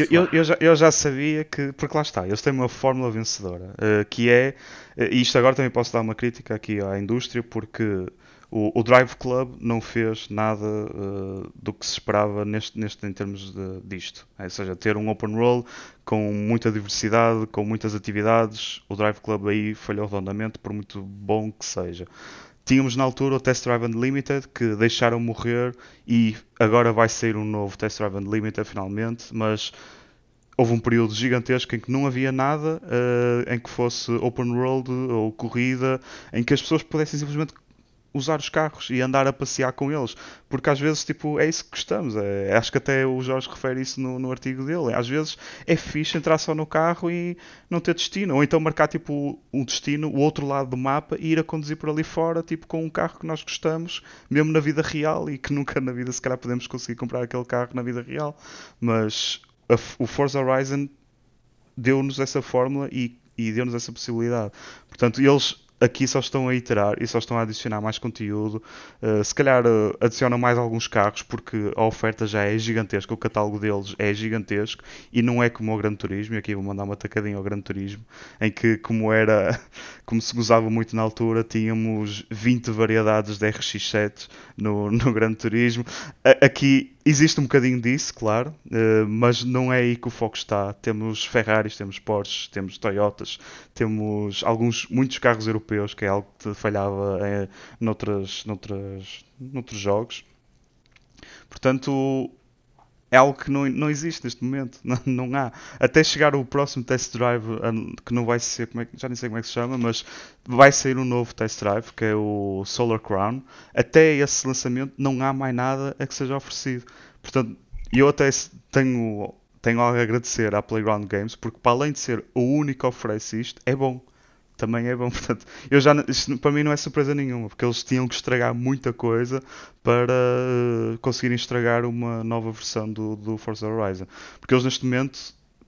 Eu, eu, já, eu já sabia que, porque lá está, eles têm uma fórmula vencedora, eh, que é, eh, e isto agora também posso dar uma crítica aqui à indústria, porque o, o Drive Club não fez nada eh, do que se esperava neste, neste, em termos de, disto. É, ou seja, ter um open world com muita diversidade, com muitas atividades, o Drive Club aí falhou redondamente, por muito bom que seja. Tínhamos na altura o Test Drive Unlimited que deixaram morrer e agora vai sair um novo Test Drive Unlimited finalmente, mas houve um período gigantesco em que não havia nada eh, em que fosse open world ou corrida, em que as pessoas pudessem simplesmente usar os carros e andar a passear com eles, porque às vezes tipo, é isso que gostamos. É, acho que até o Jorge refere isso no, no artigo dele. Às vezes é fixe entrar só no carro e não ter destino, ou então marcar tipo um destino, o outro lado do mapa e ir a conduzir por ali fora, tipo com um carro que nós gostamos, mesmo na vida real e que nunca na vida se calhar podemos conseguir comprar aquele carro na vida real. Mas a- o Forza Horizon deu-nos essa fórmula e, e deu-nos essa possibilidade. Portanto, eles aqui só estão a iterar e só estão a adicionar mais conteúdo. Uh, se calhar uh, adicionam mais alguns carros porque a oferta já é gigantesca, o catálogo deles é gigantesco e não é como o Gran Turismo. E aqui vou mandar uma tacadinha ao Gran Turismo, em que, como era, como se gozava muito na altura, tínhamos 20 variedades de RX7 no, no Gran Turismo. aqui Existe um bocadinho disso, claro, uh, mas não é aí que o foco está. Temos Ferraris, temos Porsches, temos Toyotas, temos alguns, muitos carros europeus, que é algo que falhava é, noutras, noutras, noutros jogos. Portanto, é algo que não, não existe neste momento. Não, não há. Até chegar o próximo test drive, que não vai ser, como é, já nem sei como é que se chama, mas vai sair um novo test drive, que é o Solar Crown. Até esse lançamento não há mais nada a que seja oferecido. Portanto, eu até tenho, tenho algo a agradecer à Playground Games, porque para além de ser o único que oferece isto, é bom também é bom. Portanto, eu já, isto para mim não é surpresa nenhuma, porque eles tinham que estragar muita coisa para conseguirem estragar uma nova versão do, do Forza Horizon. Porque eles neste momento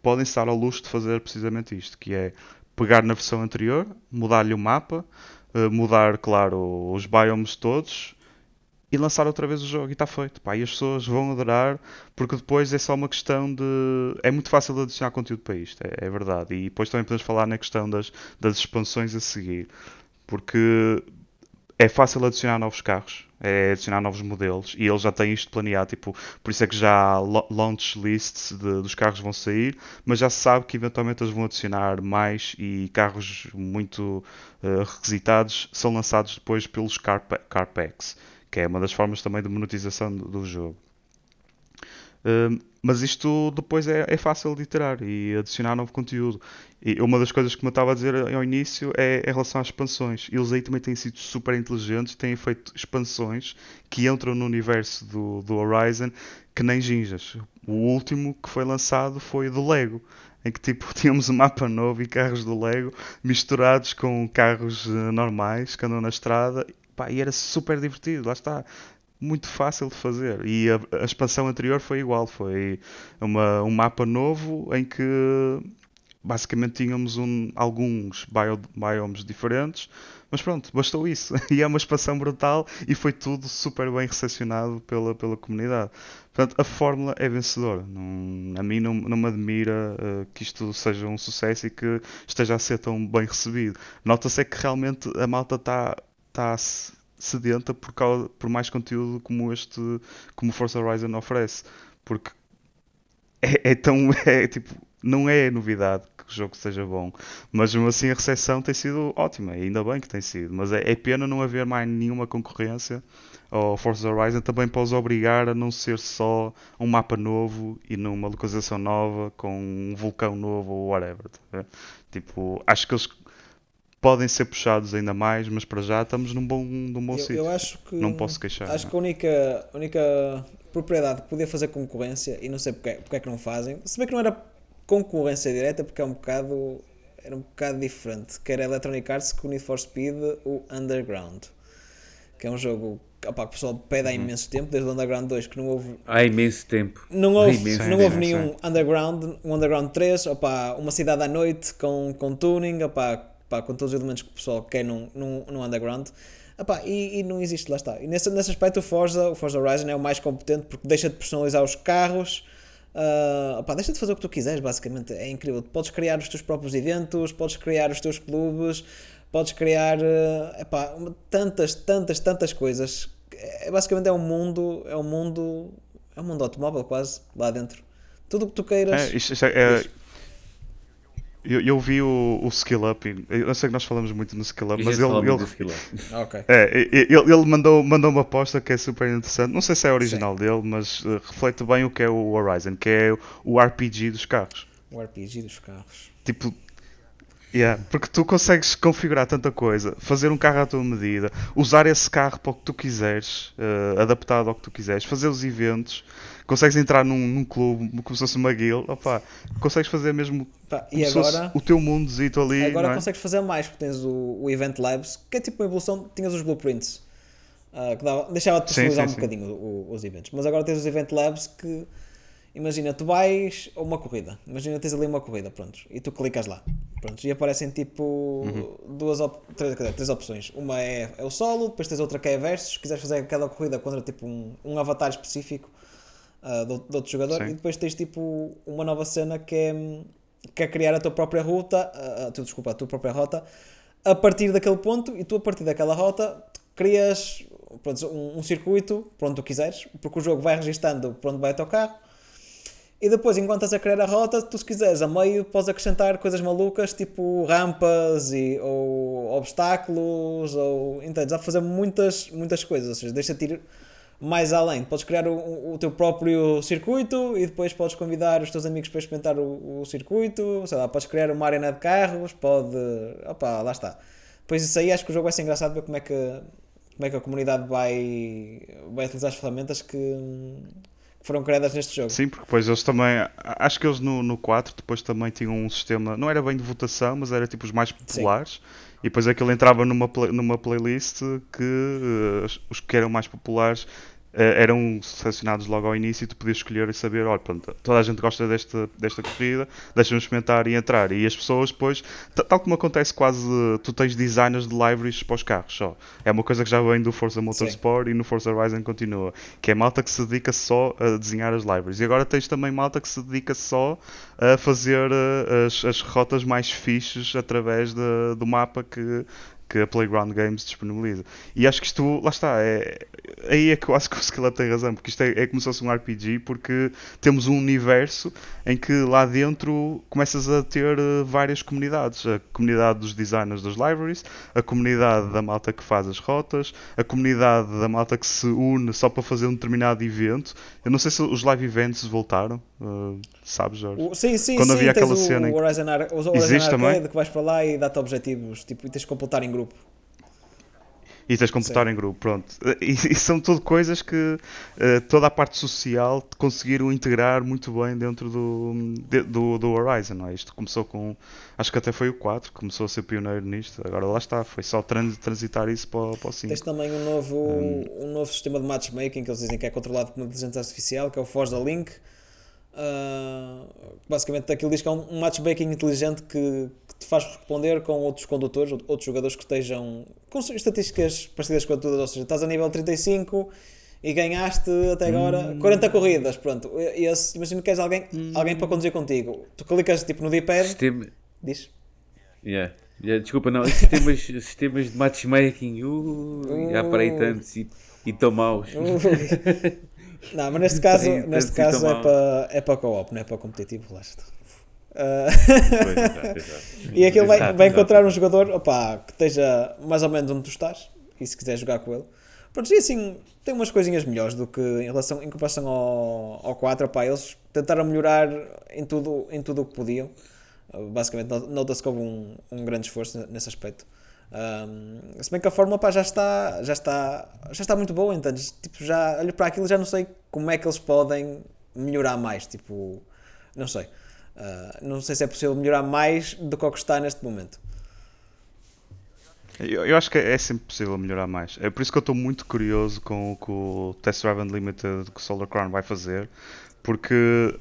podem estar ao luxo de fazer precisamente isto, que é pegar na versão anterior, mudar-lhe o mapa, uh, mudar, claro, os biomes todos, e lançar outra vez o jogo e está feito. Pá, e as pessoas vão adorar porque depois é só uma questão de. É muito fácil adicionar conteúdo para isto, é, é verdade. E depois também podemos falar na questão das, das expansões a seguir. Porque é fácil adicionar novos carros, é adicionar novos modelos e eles já têm isto planeado, tipo, por isso é que já há launch lists de, dos carros vão sair, mas já se sabe que eventualmente eles vão adicionar mais e carros muito uh, requisitados são lançados depois pelos car, car packs que é uma das formas também de monetização do, do jogo. Mas isto depois é, é, fácil de iterar e adicionar novo conteúdo. E uma das coisas que me estava a dizer ao início é em relação às expansões. Eles aí também têm sido super inteligentes, têm feito expansões que entram no universo do, do Horizon que nem ginjas. O último que foi lançado foi do Lego, em que tipo tínhamos um mapa novo e carros do Lego misturados com carros uh, normais que andam na estrada Pá, e era super divertido, lá está. Muito fácil de fazer. E a, a expansão anterior foi igual. Foi uma, um mapa novo em que basicamente tínhamos um, alguns bio, biomes diferentes. Mas pronto, bastou isso. E é uma expansão brutal e foi tudo super bem recepcionado pela, pela comunidade. Portanto, a fórmula é vencedora. Não, a mim não, não me admira uh, que isto seja um sucesso e que esteja a ser tão bem recebido. Nota-se é que realmente a malta está está sedenta por, causa, por mais conteúdo como este, como Forza Horizon oferece. Porque é, é tão. É, tipo, não é novidade que o jogo seja bom, mas mesmo assim a recepção tem sido ótima, ainda bem que tem sido. Mas é, é pena não haver mais nenhuma concorrência ao Forza Horizon também para os obrigar a não ser só um mapa novo e numa localização nova com um vulcão novo ou whatever. Tá tipo, acho que eles podem ser puxados ainda mais, mas para já estamos num bom, num bom eu, sítio. Eu acho que não posso queixar. Acho não. que a única, única propriedade que podia fazer concorrência e não sei porque, porque é que não fazem, se bem que não era concorrência direta, porque é um bocado era um bocado diferente, que era Electronic Arts com o Need for Speed, o Underground, que é um jogo opa, que o pessoal pede há uhum. imenso tempo, desde o Underground 2, que não houve. Há imenso tempo. Não houve, imenso não houve nenhum Underground, um Underground 3, opa, uma cidade à noite com, com tuning, opa, pá, com todos os elementos que o pessoal quer num, num, num underground. Epá, e, e, não existe, lá está. E nesse, nesse aspecto o Forza, o Forza Horizon é o mais competente porque deixa de personalizar os carros, uh, epá, deixa de fazer o que tu quiseres, basicamente. É incrível. Podes criar os teus próprios eventos, podes criar os teus clubes, podes criar uh, epá, tantas, tantas, tantas coisas. É, basicamente é um mundo, é um mundo, é um mundo automóvel quase lá dentro. Tudo o que tu queiras. É, isto, isto é, é eu, eu vi o, o Skill Up, eu sei que nós falamos muito no Skill Up, mas ele, ele, okay. é, ele, ele, mandou, mandou uma aposta que é super interessante. Não sei se é original Sim. dele, mas uh, reflete bem o que é o Horizon, que é o RPG dos carros. O RPG dos carros. Tipo, Yeah, porque tu consegues configurar tanta coisa, fazer um carro à tua medida, usar esse carro para o que tu quiseres, uh, adaptado ao que tu quiseres, fazer os eventos, consegues entrar num, num clube como se fosse uma guild, opa, consegues fazer mesmo Pá, e agora, o teu mundozito ali. Agora é? consegues fazer mais, porque tens o, o, Event Labs, que é tipo uma evolução, tinhas os blueprints, uh, que dava, deixava de personalizar um sim. bocadinho o, os eventos, mas agora tens os Event Labs que Imagina, tu vais a uma corrida. Imagina, tens ali uma corrida, pronto. E tu clicas lá. Pronto, e aparecem tipo duas op três, dizer, três opções. Uma é, é o solo, depois tens outra que é versus. Se quiseres fazer aquela corrida contra tipo um, um avatar específico ah, de, de outro jogador. Sim. E depois tens tipo uma nova cena que é, que é criar a tua própria ruta, ah, tu, desculpa, a tua própria rota a partir daquele ponto e tu a partir daquela rota crias pronto, um, um circuito para onde tu quiseres, porque o jogo vai registando para onde vai o teu carro e depois, enquanto estás a criar a rota, tu se quiseres, a meio podes acrescentar coisas malucas, tipo rampas e, ou obstáculos, ou entendes? Para fazer muitas, muitas coisas, ou seja, deixa-te ir mais além. Podes criar o, o teu próprio circuito e depois podes convidar os teus amigos para experimentar o, o circuito, sei lá, podes criar uma arena de carros, pode... Opa, lá está. Depois isso aí acho que o jogo vai ser engraçado ver como é que, como é que a comunidade vai, vai utilizar as ferramentas que, foram criadas neste jogo. Sim, porque depois eles também. Acho que eles no, no 4 depois também tinham um sistema. Não era bem de votação, mas era tipo os mais populares. E depois aquilo entrava numa, numa playlist que eh, os- que eram mais populares eram selecionados logo ao início e tu podias escolher e saber, olha, pronto, toda a gente gosta desta, desta corrida, deixa-nos experimentar e entrar. E as pessoas depois, ta- tal como acontece quase, tu tens designers de libraries para os carros só. É uma coisa que já vem do Forza Motorsport e no Forza Horizon continua, que é malta que se dedica só a desenhar as libraries. E agora tens também malta que se dedica só a fazer eh, as, as rotas mais fixes através de- do mapa que, que a Playground Games disponibiliza. E acho que isto, lá está, é, aí é que eu acho que o Skillet tem razão, porque isto é, é como se fosse um RPG, porque temos um universo em que lá dentro começas a ter eh, várias comunidades. A comunidade dos designers das libraries, a comunidade da malta que faz as rotas, a comunidade da malta que se une só para fazer um determinado evento. Eu não sei se os live events voltaram, eh, sabes, Jorge? O- sim, sim, Quando sim, havia aquela o cena que- Horizon, Ar o Horizon Existe Arcade também? que vais para lá e dá-te objetivos tipo, e tens de completar em grupo. E tens de computar em grupo, pronto. E, e são tudo coisas que eh, toda a parte social conseguiram integrar muito bem dentro do, de- do, do Horizon. Não é? Isto começou com. Acho que até foi o 4 que começou a ser pioneiro nisto. Agora lá está, foi só trans- transitar isso para, o- para o 5. Tens também um novo, um novo sistema de matchmaking que eles dizem que é controlado por uma inteligência artificial, que é o Forza Link. Ah, basicamente aquilo diz que é um um matchmaking inteligente que te faz responder com outros condutores, ou- outros jogadores que estejam com estatísticas parecidas com a tua, ou seja, estás a nível 35 e ganhaste até agora 40 corridas, pronto. E Esse, imagina que queres alguém, alguém para conduzir contigo. Tu clicas tipo no D-pad, Sistema... diz. Yeah. Yeah, desculpa, não. Sistemas, sistemas de matchmaking. Uh, já parei Uh. tantos e e tão maus. Não, mas neste caso, neste caso é para é para co-op, não é para competitivo, relaxa Ah, e aquilo vai, vai encontrar um jogador opa, que esteja mais ou menos onde tu estás e se quiser jogar com ele. Pronto, e assim, tem umas coisinhas melhores do que em relação em comparação ao, ao 4, opá, eles tentaram melhorar em tudo, em tudo o que podiam. Ah, Basicamente, not- nota-se que houve um, um grande esforço nesse aspecto. Ahm, se bem que a fórmula pá, já, está, já, está, já está muito boa, então tipo, já olho para aquilo já não sei como é que eles podem melhorar mais. Tipo, não sei. Ah, não sei se é possível melhorar mais do que o que está neste momento. Eu, eu acho que é sempre possível melhorar mais. É por isso que eu estou muito curioso com o que o Test Drive Unlimited que o Solar Crown vai fazer, porque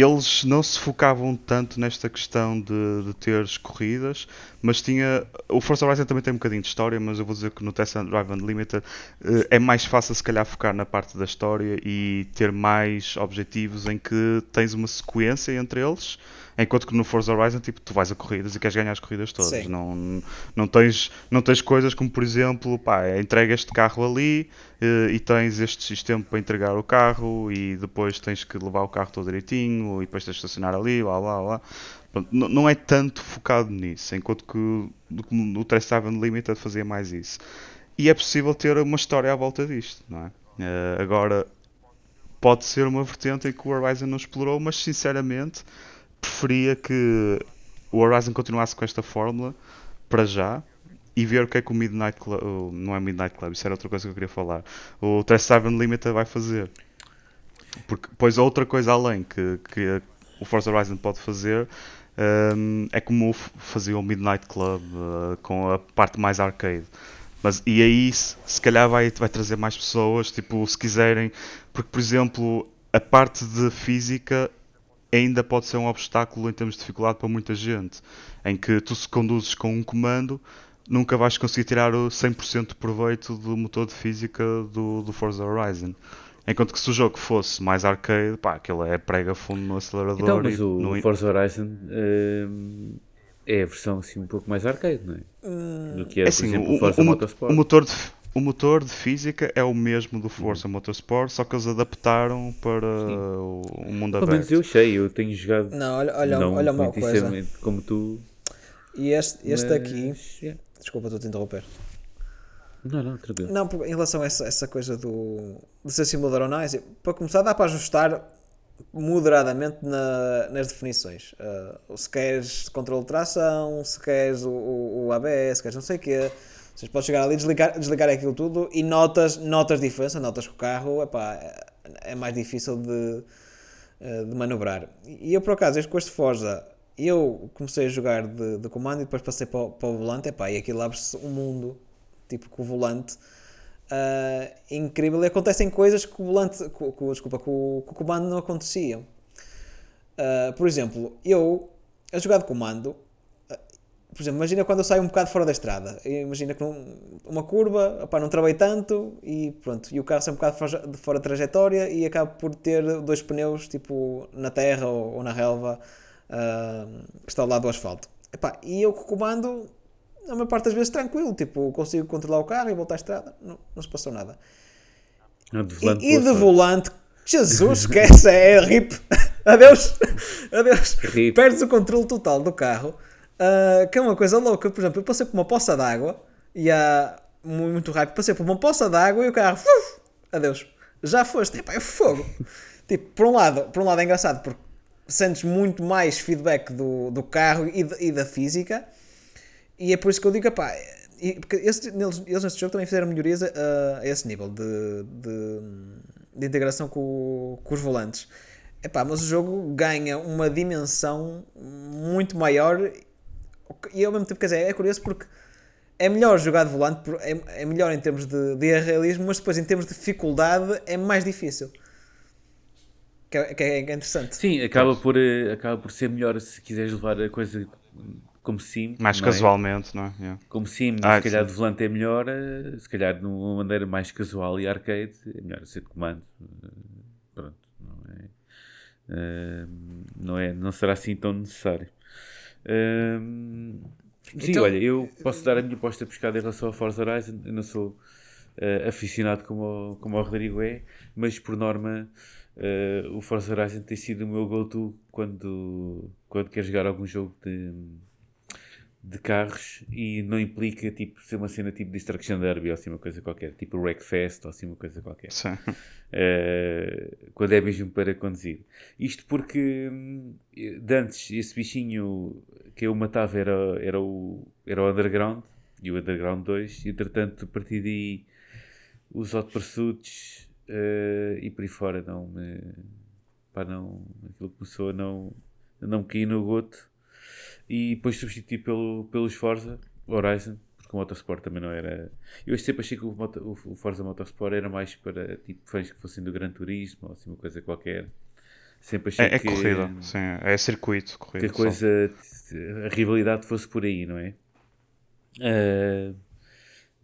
eles não se focavam tanto nesta questão de, de teres corridas, mas tinha. O Forza Horizon também tem um bocadinho de história, mas eu vou dizer que no Test Drive Unlimited eh, é mais fácil se calhar focar na parte da história e ter mais objetivos em que tens uma sequência entre eles. Enquanto que no Forza Horizon, tipo, tu vais a corridas e queres ganhar as corridas todas. Sim. Não, não, tens, não tens coisas como, por exemplo, pá, entrega este carro ali eh, e tens este sistema para entregar o carro e depois tens que levar o carro todo direitinho e depois tens de estacionar ali, lá, lá, lá. Pronto, não, é tanto focado nisso, enquanto que o- Test Drive Unlimited fazia mais isso. E é possível ter uma história à volta disto, não é? Eh, agora, pode ser uma vertente em que o Horizon não explorou, mas sinceramente preferia que o Horizon continuasse com esta fórmula para já e ver o que é que o Midnight Club, não é Midnight Club, isso era outra coisa que eu queria falar, o Test Drive Unlimited vai fazer. Porque, pois outra coisa além que, que o Forza Horizon pode fazer hum, é como f- fazia o Midnight Club uh, com a parte mais arcade. Mas, e aí se, se calhar vai, vai trazer mais pessoas, tipo, se quiserem, porque por exemplo, a parte de física ainda pode ser um obstáculo em termos de dificuldade para muita gente. Em que tu se conduzes com um comando, nunca vais conseguir tirar o 100% de proveito do motor de física do, do Forza Horizon. Enquanto que se o jogo fosse mais arcade, pá, aquilo é prega fundo no acelerador. Então, mas e o no- Forza Horizon hum, é a versão assim um pouco mais arcade, não é? Do que é, É por assim, exemplo, o, Forza o mo- Motorsport. o motor de, o motor de física é o mesmo do Forza Motorsport, só que eles adaptaram para o, o mundo Pelo menos eu sei, eu tenho jogado Não, olha, olha, não olha uma coisa. como tu. E este, este mas, aqui. yeah. Desculpa, estou a te interromper. Não, não, tranquilo. Não, em relação a essa, essa coisa do, de ser simulador ou não, é assim, para começar, dá para ajustar moderadamente na- nas definições. Uh, se queres controle de tração, se queres o, o, o ABS, se queres não sei o quê. Vocês podem chegar ali, desligar, desligar aquilo tudo e notas, notas diferença, notas que o carro epá, é, é mais difícil de, eh, de manobrar. E eu, por acaso, este com este Forza, eu comecei a jogar de, de comando e depois passei para, o- para o volante, epá, e aquilo abre-se um mundo, tipo, com o volante, ah, incrível. E acontecem coisas que o volante, com, desculpa, com, o- o comando não aconteciam. Ah, por exemplo, eu, a jogar de comando, por exemplo, imagina quando eu saio um bocado fora da estrada. Imagina que num- uma curva, opá, não travei tanto e pronto. E o carro sai um bocado fora, de fora da trajetória e acabo por ter dois pneus tipo na terra ou, ou na relva ah, que está ao lado do asfalto. Epá, e eu comando, a maior parte das vezes tranquilo, tipo, consigo controlar o carro e voltar à estrada, não, não se passou nada. Não, de volante, E, e de volante, Jesus, esquece, é rip. Adeus, adeus. Rip. Perdes o controle total do carro, ah, que é uma coisa louca. Por exemplo, eu passei por uma poça d'água e há mu- muito rápido, passei por uma poça d'água e o carro, uf, adeus, já foste, Epá, é fogo. tipo, por um lado, por um lado é engraçado porque sentes muito mais feedback do, do carro e, de- e da física. E é por isso que eu digo, pá, porque esse- eles, eles neste jogo também fizeram melhorias a, a esse nível de, de, de integração com, com os volantes. Epá, mas o jogo ganha uma dimensão muito maior e ao mesmo tempo, quer dizer, é curioso porque é melhor jogar de volante, é, é melhor em termos de, de realismo, mas depois em termos de dificuldade é mais difícil. Que é, que é interessante. Sim, acaba por, eh, acaba por ser melhor se quiseres levar a coisa como sim. Mais não é? casualmente, não é? Yeah. Como sim, Ah, se calhar sim. de volante é melhor, eh, se calhar de uma maneira mais casual e arcade, é melhor ser de comando. Eh, Pronto, não é, não é, não será assim tão necessário. Eh, sim, Então- olha, eu posso dar a minha aposta pescada em relação ao Forza Horizon, eu não sou eh, aficionado como, o- como o Rodrigo é, mas por norma eh, o Forza Horizon tem sido o meu go-to quando, quando quero jogar algum jogo de, de carros e não implica tipo, ser uma cena tipo Destruction Derby ou assim uma coisa qualquer, tipo Wreckfest ou assim uma coisa qualquer. Sim. Eh, quando é mesmo para conduzir. Isto porque hum, de antes esse bichinho que eu matava era, era, o, era o Underground e o Underground 2, e entretanto a partir daí os Hot Pursuits eh, e por aí fora não me. Pá, não, aquilo começou a não, a não me cair no goto e depois substituí pelo, pelos Forza Horizon, porque o Motorsport também não era. Eu sempre achei que o, moto- o- Forza Motorsport era mais para tipo, fãs que fossem do Gran Turismo ou assim uma coisa qualquer. Sempre achei É, é que, corrida, sim. É circuito, que corrida. a só. coisa, a rivalidade fosse por aí, não é? Ah,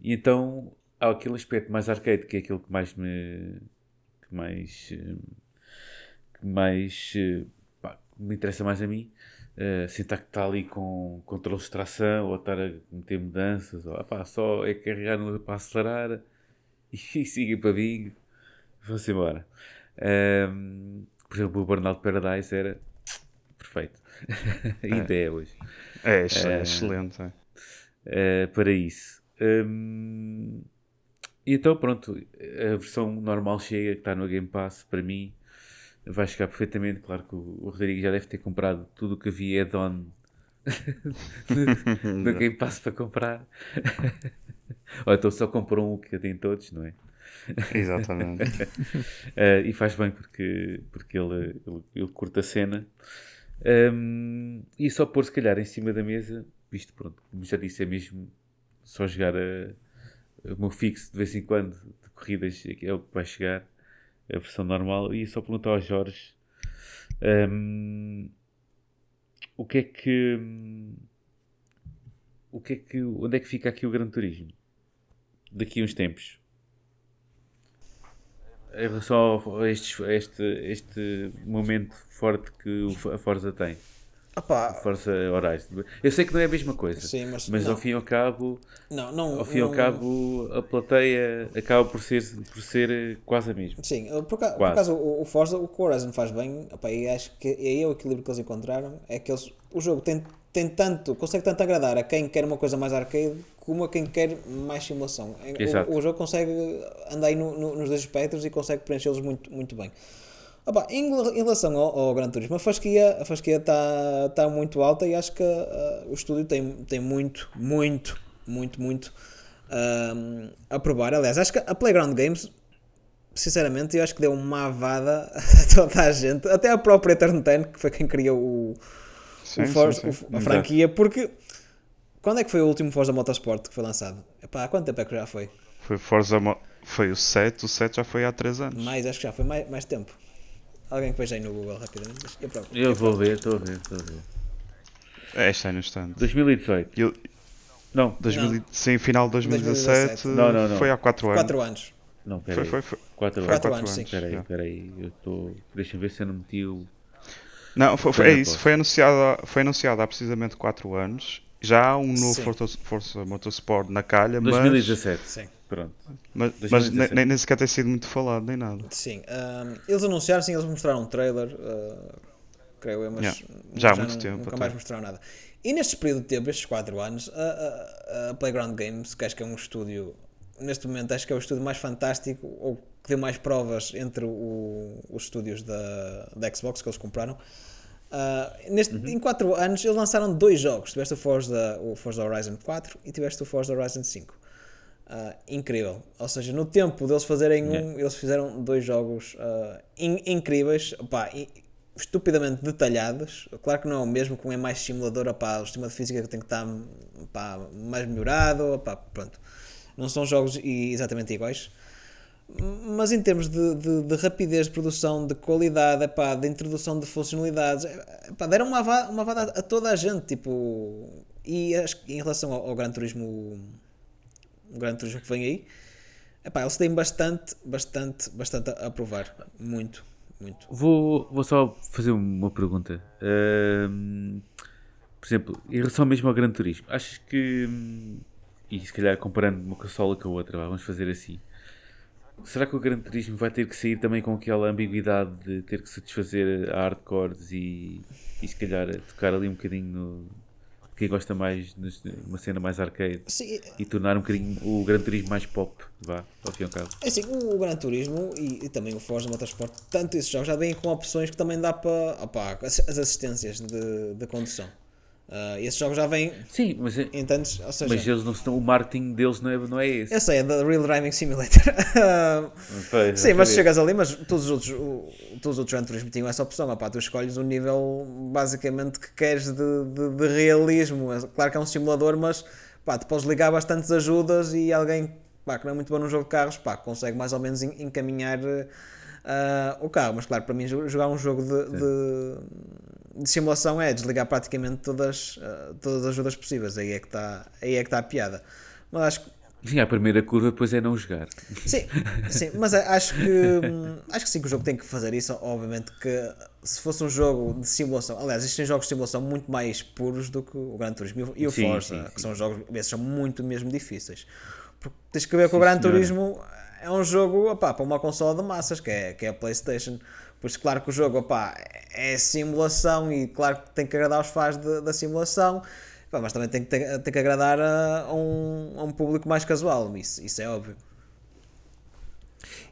e então há aquele aspecto mais arcade que é aquele que mais me que mais que mais eh, pá, me interessa mais a mim uh, sentar que está ali com controle de tração ou estar a meter mudanças ou pá, só é carregar no para acelerar e, siga para bingo vamos embora Ahm, por exemplo o Burnout Paradise era perfeito ainda é hoje É, é excelente. é. eh, para isso. Hum, e então, pronto, a versão normal chega, que está no Game Pass, para mim, vai chegar perfeitamente. Claro que o o Rodrigo já deve ter comprado tudo o que havia add-on no Game Pass para comprar. Ou então só comprou um que tem todos, não é? Exatamente. Eh, e faz bem porque, porque ele, ele, ele curta a cena. Um, e só pôr se calhar em cima da mesa, visto pronto, como já disse, é mesmo só jogar a, o meu fixo de vez em quando de corridas, é o que vai chegar. A versão normal, e só perguntar ao Jorge hum, o que é que. O que é que. Onde é que fica aqui o Gran Turismo? Daqui a uns tempos. Em relação a, a este, este momento forte que a Forza tem. Opá, Forza Horizon. Eu sei que não é a mesma coisa. Sim, mas mas não. ao fim e ao cabo, não, não, ao fim e ao não- cabo, a plateia acaba por ser, por ser quase a mesma. Sim, por, acaso, por acaso o, o Forza, o que o Horizon faz bem, opá, e acho que é aí o equilíbrio que eles encontraram, é que eles, o jogo tem, tem tanto, consegue tanto agradar a quem quer uma coisa mais arcade como a quem quer mais simulação. É. O, o jogo consegue andar aí no- no- nos dois espectros e consegue preenchê-los muito, muito bem. Opá, em, em relação ao, ao Gran Turismo, a fasquia a fasquia está tá muito alta e acho que ah, o estúdio tem, tem muito, muito, muito, muito a provar. Aliás, acho que a Playground Games sinceramente, eu acho que deu uma avada a toda a gente, até a própria Eternal Ten, que foi quem criou o, Sim, o sim, Forza- sim. o- a franquia, porque quando é que foi o último Forza Motorsport que foi lançado? Epá, há quanto tempo é que já foi? Foi Forza foi o 7, o 7 já foi há 3 anos. Mais, acho que já foi mais, mais tempo. Alguém que veja aí no Google rapidamente. Eu próprio. Eu vou ver, estou a ver, estou a ver. É, este ano instante. 2018. Eu, Não, 2000, e- sim, final de 2017, 2017. Não, não, não. foi há 4 anos. 4 anos. não, Foi, peraí. foi, foi. 4 Foi há anos. Quatro quatro anos, sim. anos. Peraí, já. peraí, eu estou. Deixa-me ver se eu não meti o. Não, foi, foi- é isso. Foi anunciado, foi anunciado há precisamente 4 anos. Já há um novo. Forza, Forza Motorsport na calha, mas, 2017. Sim. Pronto. mas, mas 2017. nem, nem sequer tem sido muito falado, nem nada. Sim. ahm, eles anunciaram, sim, eles mostraram um trailer, ah, creio eu, mas Yeah. Já há muito não- tempo nunca até. mais mostraram nada. E neste período de tempo, estes 4 anos, a, a- a Playground Games, que acho que é um estúdio, neste momento, acho que é o estúdio mais fantástico, ou que deu mais provas entre o- os estúdios da, da Xbox que eles compraram. Ah, neste, Em 4 anos, eles lançaram dois jogos. Tiveste o Forza, o Forza Horizon 4 e tiveste o Forza Horizon 5. Ah, incrível. Ou seja, no tempo deles fazerem um, eles fizeram dois jogos ah, in- incríveis, opá, estupidamente detalhados. Claro que não é o mesmo, como é mais simulador, opá, o sistema de física tem que estar opá, mais melhorado. Opá, pronto. Não são jogos exatamente iguais. Mas em termos de, de- de rapidez de produção, de qualidade, epá, de introdução de funcionalidades, epá, deram uma vada, uma vada a toda a gente. Tipo, e acho que em relação ao, ao Gran Turismo, o Gran Turismo que vem aí, epá, eles têm bastante, bastante, bastante a, provar. Muito, muito. Vou, vou só fazer uma pergunta. Por exemplo, em relação mesmo ao Gran Turismo, achas que. E se calhar comparando uma consola com a outra, vamos fazer assim. Será que o Gran Turismo vai ter que sair também com aquela ambiguidade de ter que satisfazer a hardcores e, e se calhar tocar ali um bocadinho no. Quem gosta mais de uma cena mais arcade Sim, e tornar um bocadinho o Gran Turismo mais pop, vá, ao fim e ao cabo. É assim, o Gran Turismo e, e também o Forza Motorsport, tanto esses jogos já vêm com opções que também dá para as assistências de, de condução. Ah, esses jogos já vêm, Sim, mas, é- entendes? Ou seja, mas eles não estão, o marketing deles não é, não é esse. eu sei, é da Real Driving Simulator. Pois, Sim, mas chegas ali, mas todos os outros, o- todos os outros Gran Turismo tinham essa opção. Opá, tu escolhes o nível basicamente que queres de, de, de realismo. É Claro que é um simulador, mas pá, tu podes ligar bastantes ajudas e alguém pá, que não é muito bom no jogo de carros pá, consegue mais ou menos en- encaminhar ah, o carro. Mas claro, para mim, jo- jogar um jogo de, de, de simulação é desligar praticamente todas, ah, todas as ajudas possíveis. Aí é que está tá a piada. Mas acho que Sim, a primeira curva depois é não jogar. Sim, sim, mas acho que hum, acho que sim que o jogo tem que fazer isso. Obviamente que se fosse um jogo de simulação, aliás, existem jogos de simulação muito mais puros do que o Gran Turismo e o- Sim, Forza, sim, que sim. são jogos, esses são muito mesmo difíceis. Porque tens que ver que o Gran senhora. Turismo é um jogo opá, para uma consola de massas, que é, que é a PlayStation. Por isso, claro que o jogo opá, é simulação e claro que tem que agradar aos fãs de- da simulação. Mas também tem que, ter- tem que agradar a, a um, a um público mais casual, isso, isso é óbvio.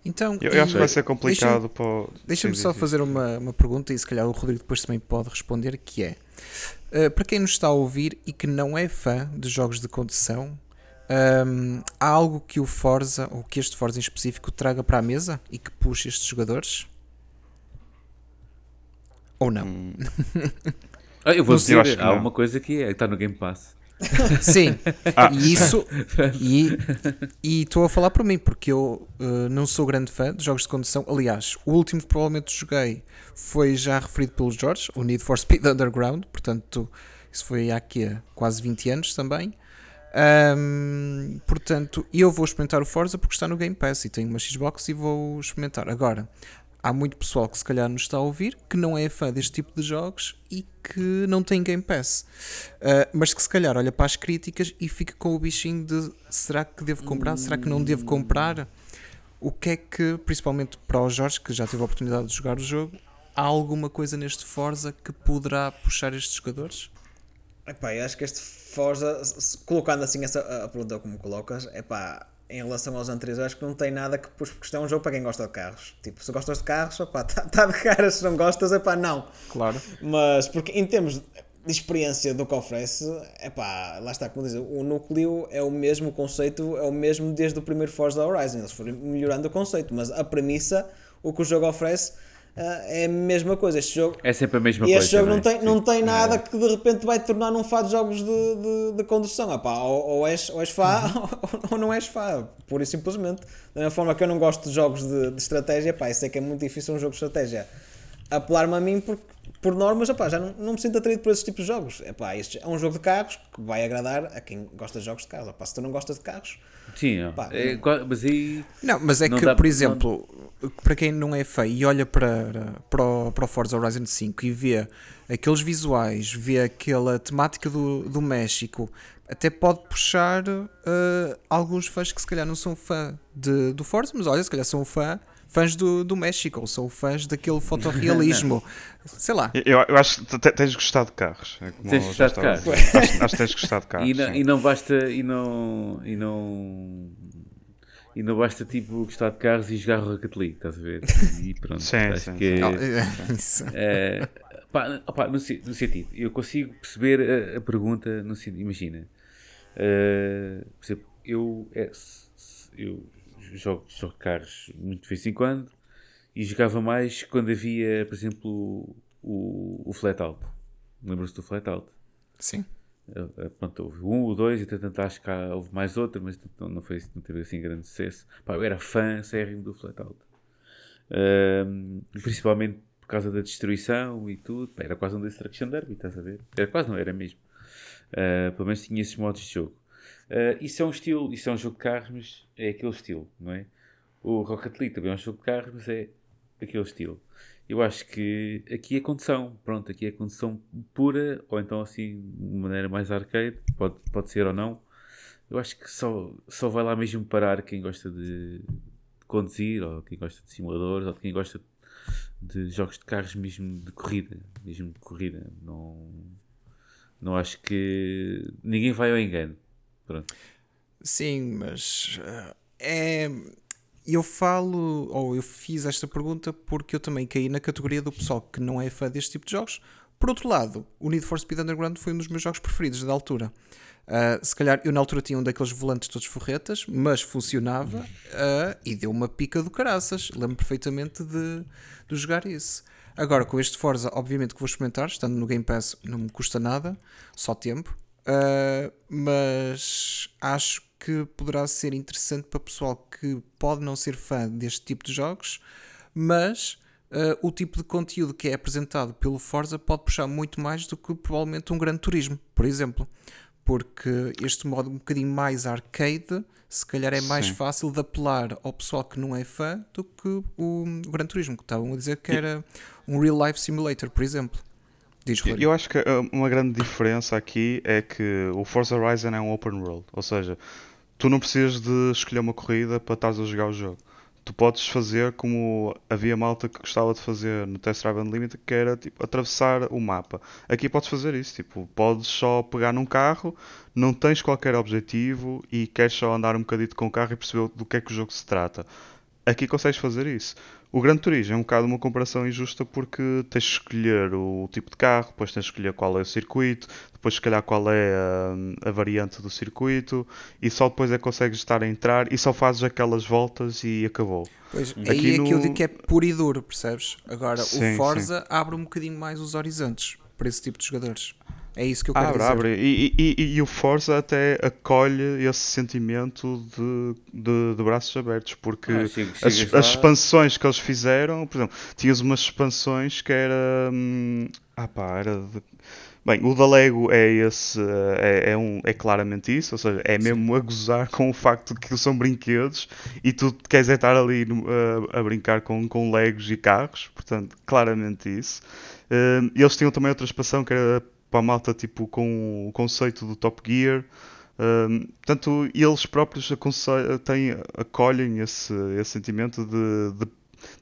Então, Eu, eu acho que vai ser complicado para. o- Deixa-me só fazer uma, uma pergunta e se calhar o Rodrigo depois também pode responder, que é eh, para quem nos está a ouvir e que não é fã de jogos de condução, ahm, há algo que o Forza, ou que este Forza em específico, traga para a mesa e que puxe estes jogadores? Ou não? Hum, Ah, eu vou Eu dizer, acho que há não. uma coisa que é, está no Game Pass. Sim, Ah. e isso. E estou a falar por mim, porque eu eh, não sou grande fã de jogos de condução. Aliás, o último que provavelmente joguei foi já referido pelo Jorge, o Need for Speed Underground. Portanto, isso foi há quê? quase 20 anos também. Ahm, portanto, eu vou experimentar o Forza porque está no Game Pass e tenho uma Xbox e vou experimentar. Agora, há muito pessoal que se calhar nos está a ouvir que não é fã deste tipo de jogos e que não tem Game Pass, Uh, mas que se calhar olha para as críticas e fica com o bichinho de será que devo comprar, será que não devo comprar? O que é que, principalmente para o Jorge, que já teve a oportunidade de jogar o jogo, há alguma coisa neste Forza que poderá puxar estes jogadores? Epá, eu acho que este Forza, colocando assim essa a pergunta como colocas, epá, em relação aos anteriores, eu acho que não tem nada que puxe, porque isto é um jogo para quem gosta de carros. Tipo, se gostas de carros, epá, está tá de cara, se não gostas, epá, não. Claro. Mas, porque em termos de experiência do que oferece, epá, lá está, como dizer, o núcleo é o mesmo, o conceito é o mesmo desde o primeiro Forza Horizon. Eles foram melhorando o conceito, mas a premissa, o que o jogo oferece, é a mesma coisa. Este jogo, É sempre a mesma e coisa. este jogo não é? tem, não tem nada É. que de repente vai te tornar num fã de jogos de, de, de condução. Epá, ou, ou, és, ou és fã ou, não és fã, pura e simplesmente. Da mesma forma que eu não gosto de jogos de, de estratégia, pá, eu sei que é muito difícil um jogo de estratégia apelar-me a mim porque, por normas, epá, já não, não me sinto atraído por esses tipos de jogos. Epá, este é um jogo de carros que vai agradar a quem gosta de jogos de carros. Epá, se tu não gostas de carros, Sim, ó. Pá, É, não. mas aí. Não, mas é Não que, dá- por não- exemplo, para quem não é feio e olha para, para, o, para o Forza Horizon 5 e vê aqueles visuais, vê aquela temática do, do México, até pode puxar eh, alguns fãs que se calhar não são fã de, do Forza, mas olha, se calhar são fã, fãs do, do México, ou são fãs daquele fotorrealismo. Sei lá. Eu, eu acho que te- tens gostado de carros. É como Tens gostado de dizer. Acho, acho que tens gostado de carros. E não, sim. e não basta. E não. E não. E não basta tipo gostar de carros e jogar Rocket League, estás a ver? E pronto. Sim, acho sim, que sim. Não, é- isso. é, pá, opá, no, no sentido, eu consigo perceber a, a pergunta no sentido, imagina, eh, por exemplo, eu, é, eu jogo, jogo carros muito de vez em quando e jogava mais quando havia, por exemplo, o, o Flat Out. Lembras-te do Flat Out? Sim. Eh, eh, Pronto, houve um ou dois, e tanto acho que há- houve mais outro, mas não, não, foi, não teve assim grande sucesso. Pá, eu era fã sérrimo do Flatout. Ahm, principalmente por causa da destruição e tudo. Pá, era quase um Destruction Derby, estás a ver? Era quase, não era mesmo. Ah, pelo menos tinha esses modos de jogo. Ah, isso é um estilo, isso é um jogo de carros, mas é aquele estilo, não é? O Rocket League também é um jogo de carros, mas é aquele estilo. Eu acho que aqui é condução, pronto, aqui é condução pura, ou então assim, de maneira mais arcade, pode, pode ser ou não. Eu acho que só, só vai lá mesmo parar quem gosta de conduzir, ou quem gosta de simuladores, ou quem gosta de jogos de carros mesmo de corrida, mesmo de corrida. Não, não acho que ninguém vai ao engano. Pronto. Sim, mas eh, é. Eu falo, ou eu fiz esta pergunta porque eu também caí na categoria do pessoal que não é fã deste tipo de jogos. Por outro lado, o Need for Speed Underground foi um dos meus jogos preferidos da altura. Ah, se calhar eu na altura tinha um daqueles volantes todos forretas, mas funcionava ah, e deu uma pica do caraças. Lembro perfeitamente de, de jogar isso. Agora, com este Forza, obviamente que vou experimentar, estando no Game Pass não me custa nada, só tempo. Uh, mas acho que poderá ser interessante para pessoal que pode não ser fã deste tipo de jogos, mas uh, o tipo de conteúdo que é apresentado pelo Forza pode puxar muito mais do que provavelmente um grande turismo, por exemplo. Porque este modo um bocadinho mais arcade, se calhar é mais Sim. fácil de apelar ao pessoal que não é fã do que o, o Gran Turismo, que estavam a dizer que era um real life simulator, por exemplo. Diz Eu- Rodrigo. Eu acho que uh, uma grande diferença aqui é que o Forza Horizon é um open world, ou seja, tu não precisas de escolher uma corrida para estares a jogar o jogo. Tu podes fazer como havia malta que gostava de fazer no Test Drive Unlimited, que era tipo atravessar o mapa. Aqui podes fazer isso, tipo, podes só pegar num carro, não tens qualquer objetivo e queres só andar um bocadito com o carro e perceber do que é que o jogo se trata. Aqui consegues fazer isso. O Gran Turismo é um bocado uma comparação injusta porque tens de escolher o tipo de carro, depois tens de escolher qual é o circuito, depois se calhar qual é a, a variante do circuito e só depois é que consegues estar a entrar e só fazes aquelas voltas e acabou. Pois, Aqui aí é no- digo que é puro e duro, percebes? Agora, Sim, o Forza abre um bocadinho mais os horizontes para esse tipo de jogadores. É isso que eu quero Abre, dizer. abre. E, e- e- e o Forza até acolhe esse sentimento de, de, de braços abertos, porque Ah, as, chegas as expansões que eles fizeram, por exemplo, tinhas umas expansões que era. hum, ah pá, era de. Bem, o da Lego é esse, é, é, um, é claramente isso, ou seja, é mesmo a gozar com o facto de que são brinquedos e tu queres é estar ali no- a, a brincar com, com Legos e carros, portanto, claramente isso. Hum, eles tinham também outra expansão que era para a malta tipo com o conceito do Top Gear. Hum, portanto, eles próprios têm, acolhem esse, esse sentimento de, de,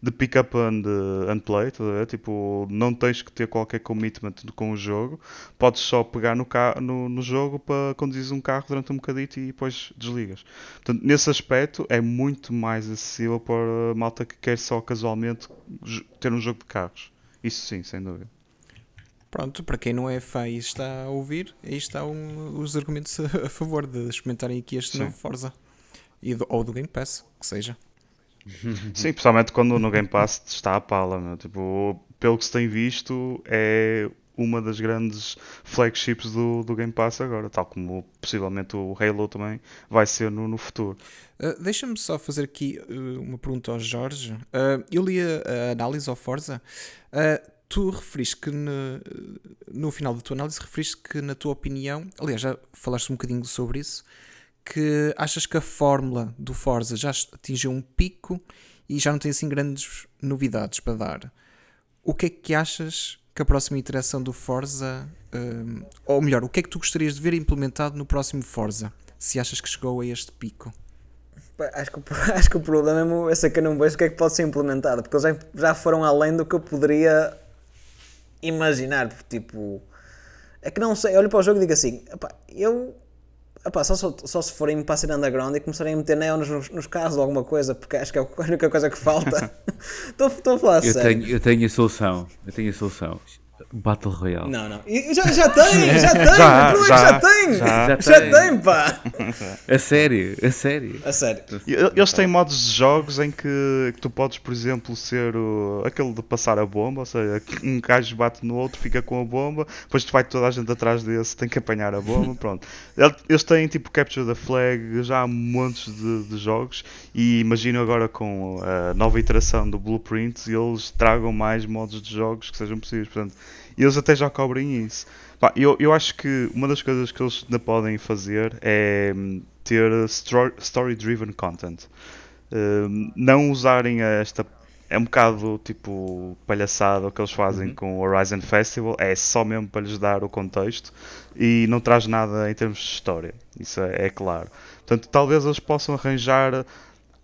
de pick up and, and play, a ver? Tipo, não tens que ter qualquer commitment com o jogo, podes só pegar no, no, no jogo para conduzir um carro durante um bocadito e depois desligas. Portanto, nesse aspecto é muito mais acessível para a malta que quer só casualmente ter um jogo de carros. Isso sim, sem dúvida. Pronto, para quem não é fã e está a ouvir, aí estão os argumentos a, favor de experimentarem aqui este Sim. novo Forza. E do- ou do Game Pass, que seja. Sim, principalmente quando no Game Pass está a pala, meu. Tipo, pelo que se tem visto, é uma das grandes flagships do, do Game Pass agora, tal como possivelmente o Halo também vai ser no, no futuro. Uh, Deixa-me só fazer aqui uh, uma pergunta ao Jorge. Uh, eu li a, a análise ao Forza. Uh, tu referiste que no, no final da tua análise referiste que na tua opinião, aliás, já falaste um bocadinho sobre isso, que achas que a fórmula do Forza já atingiu um pico e já não tem assim grandes novidades para dar. O que é que achas que a próxima iteração do Forza, um, ou melhor, o que é que tu gostarias de ver implementado no próximo Forza? Se achas que chegou a este pico? Acho que, acho que o problema é mesmo esse que eu não vejo o que é que pode ser implementado, porque eles já, já foram além do que eu poderia imaginar. porque, Tipo, é que não sei, eu olho para o jogo e digo assim: "Epá, eu. epá, só, só, só se forem para a cena underground e começarem a meter neons nos, nos carros ou alguma coisa, porque acho que é a única coisa que falta. Estou estou a falar Eu sério. tenho, eu tenho a solução. Eu tenho a solução. Battle Royale. Não, não. Já, já tem, já tem, Já, o é já, já tem. já. Já, Já tem. tem, pá. A sério, a sério. A sério. Eles têm modos de jogos em que, que tu podes, por exemplo, ser o- aquele de passar a bomba, ou seja, um gajo bate no outro, fica com a bomba, depois tu vai toda a gente atrás desse, tem que apanhar a bomba, pronto. El- Eles têm tipo Capture the Flag, já há montes de, de jogos e imagino agora com a nova iteração do Blueprint eles tragam mais modos de jogos que sejam possíveis, portanto, eles até já cobrem isso. Pá, eu, eu acho que uma das coisas que eles ainda podem fazer é hum, ter story-driven content. Hum, não usarem esta. É um bocado tipo palhaçada o que eles fazem com o Horizon Festival, é só mesmo para lhes dar o contexto e não traz nada em termos de história, isso é, é claro. Portanto, talvez eles possam arranjar.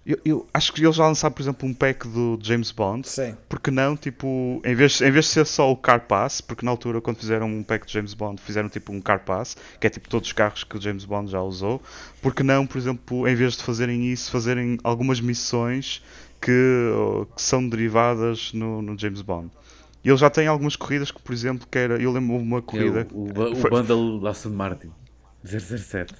Eu, eu acho que eles já lançaram, por exemplo, um pack do James Bond, Sim. porque não, tipo, em vez, em vez de ser só o Car Pass, porque na altura quando fizeram um pack de James Bond fizeram tipo um Car Pass, que é tipo todos os carros que o James Bond já usou, porque não, por exemplo, em vez de fazerem isso, fazerem algumas missões que, que são derivadas no, no James Bond. E ele já tem algumas corridas que, por exemplo, que era, eu lembro uma É corrida, o, o, o Foi- bundle da Aston Martin. 007.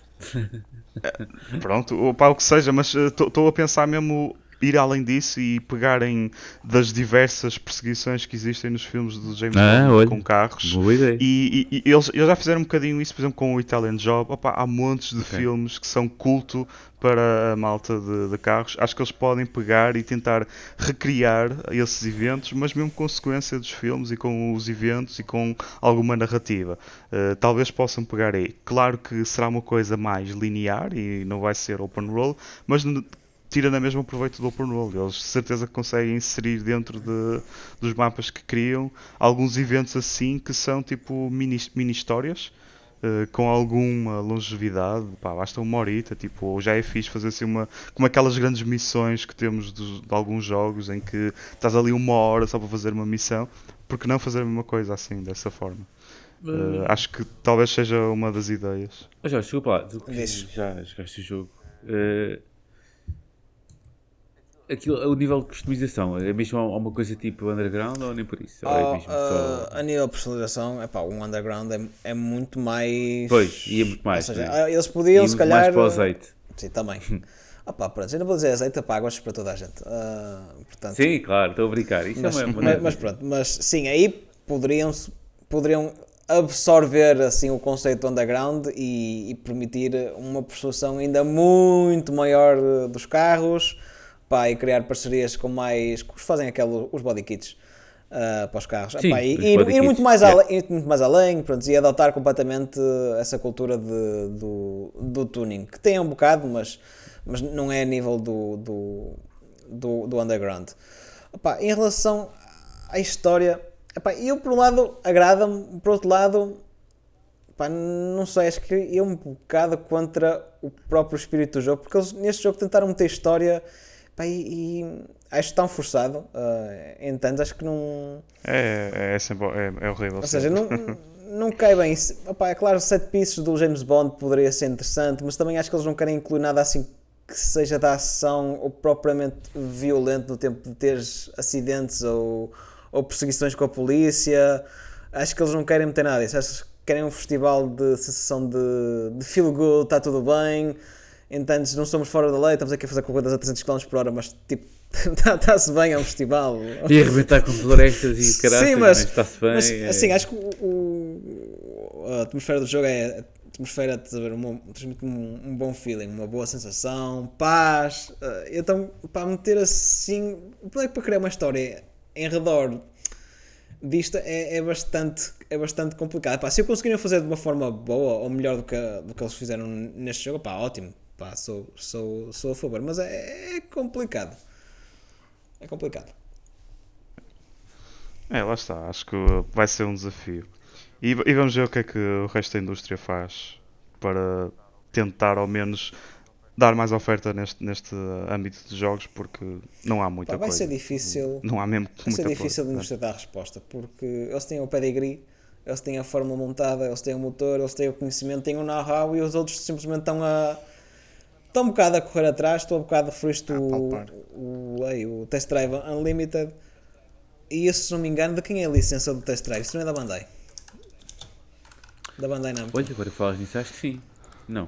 Pronto, ou pá, o que seja, mas estou a pensar mesmo ir além disso e pegarem das diversas perseguições que existem nos filmes do James Ah, Bond olha. com carros. E, e- e eles, eles já fizeram um bocadinho isso, por exemplo, com o Italian Job. Opa, há montes de filmes que são culto para a malta de, de carros. Acho que eles podem pegar e tentar recriar esses eventos, mas mesmo com sequência dos filmes e com os eventos e com alguma narrativa. Uh, talvez possam pegar aí. Claro que será uma coisa mais linear e não vai ser open roll, mas tira na mesma proveito do open world. Eles de certeza conseguem inserir dentro de, dos mapas que criam alguns eventos assim que são tipo mini, mini histórias. eh, com alguma longevidade, pá, basta uma horita, tipo, já é fixe fazer assim uma, como aquelas grandes missões que temos dos- de, alguns jogos em que estás ali uma hora só para fazer uma missão, porque não fazer a mesma coisa assim, dessa forma? Eh, acho que talvez seja uma das ideias. Mas já, desculpa lá, tu que já jogaste o jogo. eh, aquilo, o nível de customização é mesmo uma coisa tipo underground ou nem por isso? É Oh, mesmo só... ah, a nível de personalização, epá, um underground é, é muito mais. Pois, ia muito mais. Ou seja, né? eles podiam Ia se calhar. mais para o azeite. Sim, também. ah pá, pronto, eu não vou dizer azeite, pá, gostos para toda a gente. Ah, portanto, Sim, claro, estou a brincar. Isso mas, é uma mas, mas pronto, mas sim, aí poderiam, poderiam absorver assim o conceito do underground e, e permitir uma persuasão ainda muito maior dos carros pá, e criar parcerias com mais que fazem aquele, os body kits uh, para os carros Sim, Epá, e, os ir, ir muito, mais yeah. além, ir muito mais além pronto, e adotar completamente essa cultura de, do, do tuning que tem um bocado mas, mas não é a nível do, do, do, do underground Epá, em relação à história epá, eu por um lado agrada-me por outro lado Pá, não sei, acho que é um bocado contra o próprio espírito do jogo, porque eles neste jogo tentaram meter história pá, e, e acho tão forçado. Uh, entanto, acho que não. É, é, sempre, é, é horrível. Ou seja, não, não cai bem. Opá, é claro, sete pieces do James Bond poderia ser interessante, mas também acho que eles não querem incluir nada assim que seja da ação ou propriamente violento no tempo de teres acidentes ou, ou perseguições com a polícia. Acho que eles não querem meter nada disso. Acho que querem um festival de sensação de, de feel good, está tudo bem. Entanto, não somos fora da lei, estamos aqui a fazer corridas a 300 km por hora, mas tipo, está-se bem, é um festival. E arrebentar com florestas e caralho, Sim, mas, está-se bem. mas, é- assim, acho que o, o- a atmosfera do jogo é a atmosfera de saber, uma, transmite um, um bom feeling, uma boa sensação, paz. eh, então, para meter assim, é para criar uma história em redor disto é, é bastante é bastante complicado. Pá, se eu conseguirem fazer de uma forma boa ou melhor do que, do que eles fizeram neste jogo, pá, ótimo. Pá, sou, sou, sou a favor, mas é, é complicado. É complicado. É, lá está. Acho que vai ser um desafio. E, e vamos ver o que é que o resto da indústria faz para tentar, ao menos, dar mais oferta neste, neste âmbito de jogos, porque não há muita Pá, vai coisa. ser difícil. Não há mesmo Vai ser difícil de coisa. nos dar a resposta, porque eles têm o pedigree, eles têm a fórmula montada, eles têm o motor, eles têm o conhecimento, têm o know-how e os outros simplesmente estão a. Estão um bocado a correr atrás, estou um bocado referiste o, o, ei, o Test Drive Unlimited. E isso, se não me engano, de quem é a licença do Test Drive? Isso não é da Bandai. Da Bandai Namco. Olha, agora que falas nisso, acho que sim. Não.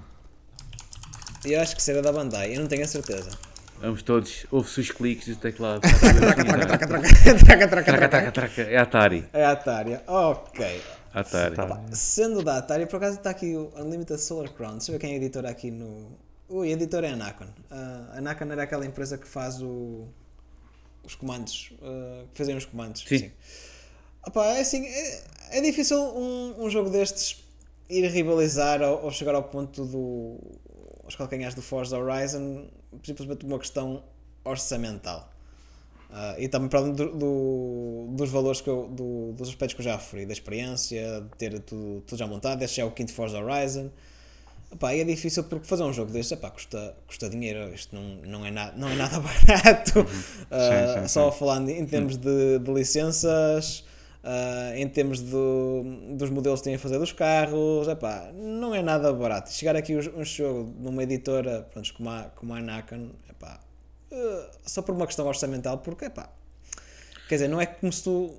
Eu acho que será da Bandai, eu não tenho a certeza. Vamos todos, ouve-se os cliques do teclado. Traca, traca, Traca, traca. traca, traca. É Atari. É a Atari. Ok. Atari. Sendo da Atari, por acaso está aqui o Unlimited Solar Crown. Deixa eu ver quem é a editora aqui no. Ui, a editora é a Nakon. Ah, a Nakon era aquela empresa que faz o... os comandos. ah, que fazem os comandos. Sim. Opa, é assim, é, é difícil um, um jogo destes ir rivalizar ou, ou chegar ao ponto do. aos calcanhares do Forza Horizon, simplesmente por uma questão orçamental. Ah, e também para além do, do- dos valores que eu, do- dos aspectos que eu já referi, da experiência, de ter tudo, tudo já montado, este já é o quinto Forza Horizon. Epá, e é difícil porque fazer um jogo deste epá, custa, custa dinheiro, isto não, não, é na, não é nada barato. Ah, Sim, sim, só falando em termos de, de licenças, ah, em termos do, dos modelos que têm a fazer dos carros, epá, não é nada barato. Chegar aqui um, jogo numa editora pronto, como, a, como a Nakon, epá, ah, só por uma questão orçamental, porque epá, quer dizer, não é como se tu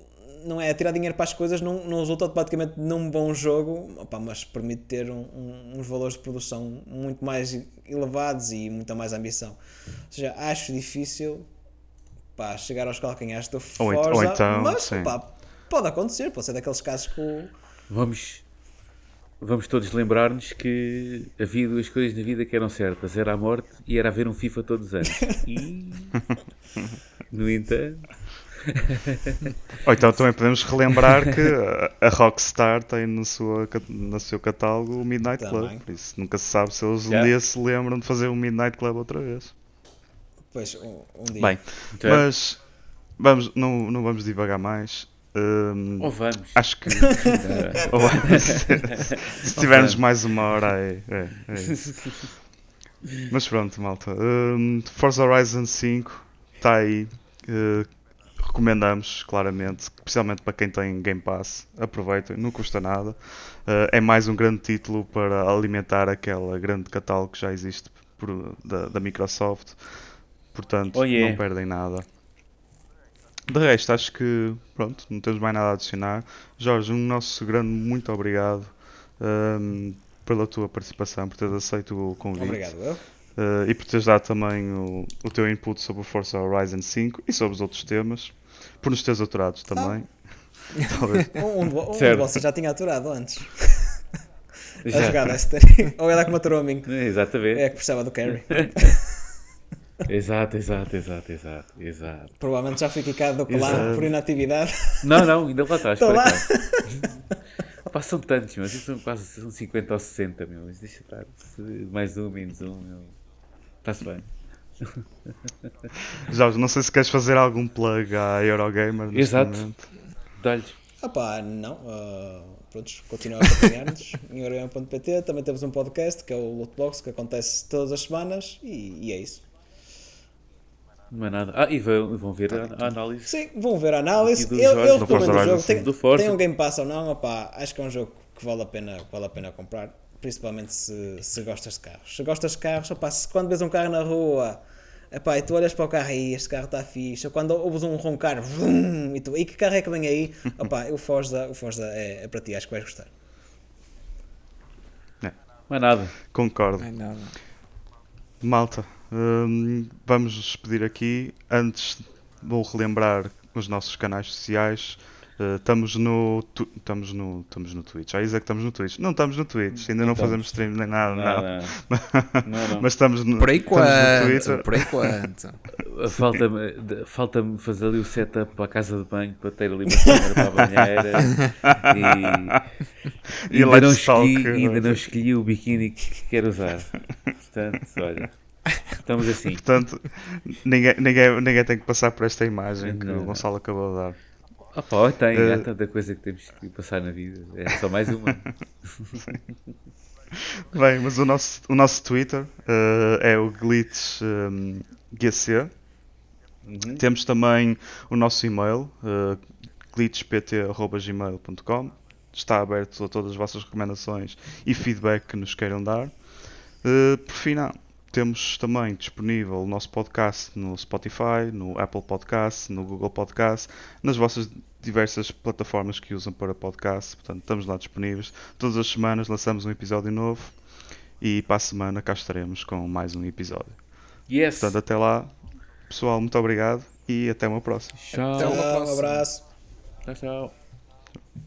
não é tirar dinheiro para as coisas, não, não resulta automaticamente num bom jogo, opá, mas permite ter um- um- uns valores de produção muito mais elevados e muita mais ambição. Ou seja, acho difícil pá, chegar aos calcanhares do Forza, ou então, mas pá, pode acontecer, pode ser daqueles casos que o- Vamos, vamos todos lembrar-nos que havia duas coisas na vida que eram certas: era a morte e era haver um FIFA todos os anos. E, no entanto, Ou então também podemos relembrar que a- Rockstar tem no, sua, no seu catálogo o Midnight Também. Club, por isso nunca se sabe se eles um dia se lembram de fazer um Midnight Club outra vez. pois, um, um dia. Bem, então, mas vamos, não, não vamos divagar mais. Hum, ou vamos. acho que ou- se, se tivermos mais uma hora é, é, é. Mas pronto, malta. Hum, Forza Horizon 5 está aí. Uh, recomendamos claramente, especialmente para quem tem Game Pass. Aproveitem, não custa nada. Uh, é mais um grande título para alimentar aquela grande catálogo que já existe por- da, da Microsoft. Portanto, Oh, yeah. não perdem nada. De resto, acho que pronto, não temos mais nada a adicionar. Jorge, um nosso grande muito obrigado hum, pela tua participação, por teres aceito o convite. Obrigado. Uh, e por teres dado também o, o teu input sobre o Forza Horizon 5 e sobre os outros temas, por nos teres aturado também. Talvez. Um, um, um de vocês já tinha aturado antes. A Já. jogada Destiny. Ou ela que me aturou a mim. Exatamente. É a que precisava do carry. Exato, exato, exato, exato, exato. Provavelmente já fui quicado do por inatividade. Não, não, ainda lá estás. Estou lá. Opa, são tantos, mas são quase são 50 ou 60, meu. Mas deixa estar. Mais um, menos um, meu. Está-se bem. Jorge, não sei se queres fazer algum plug à Eurogamer Exato. Dá-lhes. Ah pá, não. ah, prontos, continuam a acompanhar-nos em orgama.pt. Também temos um podcast que é o Lootbox que acontece todas as semanas e, e é isso. Não é nada. Ah, e vão, vão ver a, a análise. Sim, vão ver a análise. Do Eu, eu do recomendo o jogo. Tem, tem um Game Pass ou não, opá, acho que é um jogo que vale a pena, vale a pena comprar. Principalmente se, se gostas de carros. Se gostas de carros, opá, se quando vês um carro na rua epá, e tu olhas para o carro aí, este carro está fixe, ou quando ouves um roncar vrum, e tu, e que carro é que vem aí? Opá, o Forza, o Forza é, é para ti, acho que vais gostar. Não é nada. Concordo. Não é nada. Malta, hum, vamos nos despedir aqui. Antes, vou relembrar os nossos canais sociais. Uh, estamos no tu- estamos no estamos no Twitch. Já dizer que estamos no Twitch. Não estamos no Twitch, ainda não Estamos. fazemos stream nem nada, não. Nada. Não, não. Mas estamos no, Por estamos no enquanto, Twitter. por enquanto. Falta-me de- falta-me fazer ali o setup para a casa de banho para ter ali uma câmera para a banheira e, E ainda, não escolhi, que- ainda não escolhi o biquíni que quero usar. Portanto, olha, estamos assim. Portanto, ninguém, ninguém, ninguém tem que passar por esta imagem que Não, o não. Gonçalo acabou de dar. Opa, tem, Eh, há tanta coisa que temos que passar na vida. É só mais uma. Bem, mas o nosso, o nosso Twitter eh, é o Glitch hum, GC. Uhum. Temos também o nosso e-mail, uh, glitchpt.gmail.com. Está aberto a todas as vossas recomendações e feedback que nos queiram dar. Uh, por final, temos também disponível o nosso podcast no Spotify, no Apple Podcast, no Google Podcast, nas vossas diversas plataformas que usam para podcast. Portanto, estamos lá disponíveis. Todas as semanas lançamos um episódio novo e para a semana cá estaremos com mais um episódio. Yes! Portanto, até lá, pessoal, muito obrigado e até uma próxima. Tchau. Até uma Tchau, um próxima. abraço. Tchau, tchau.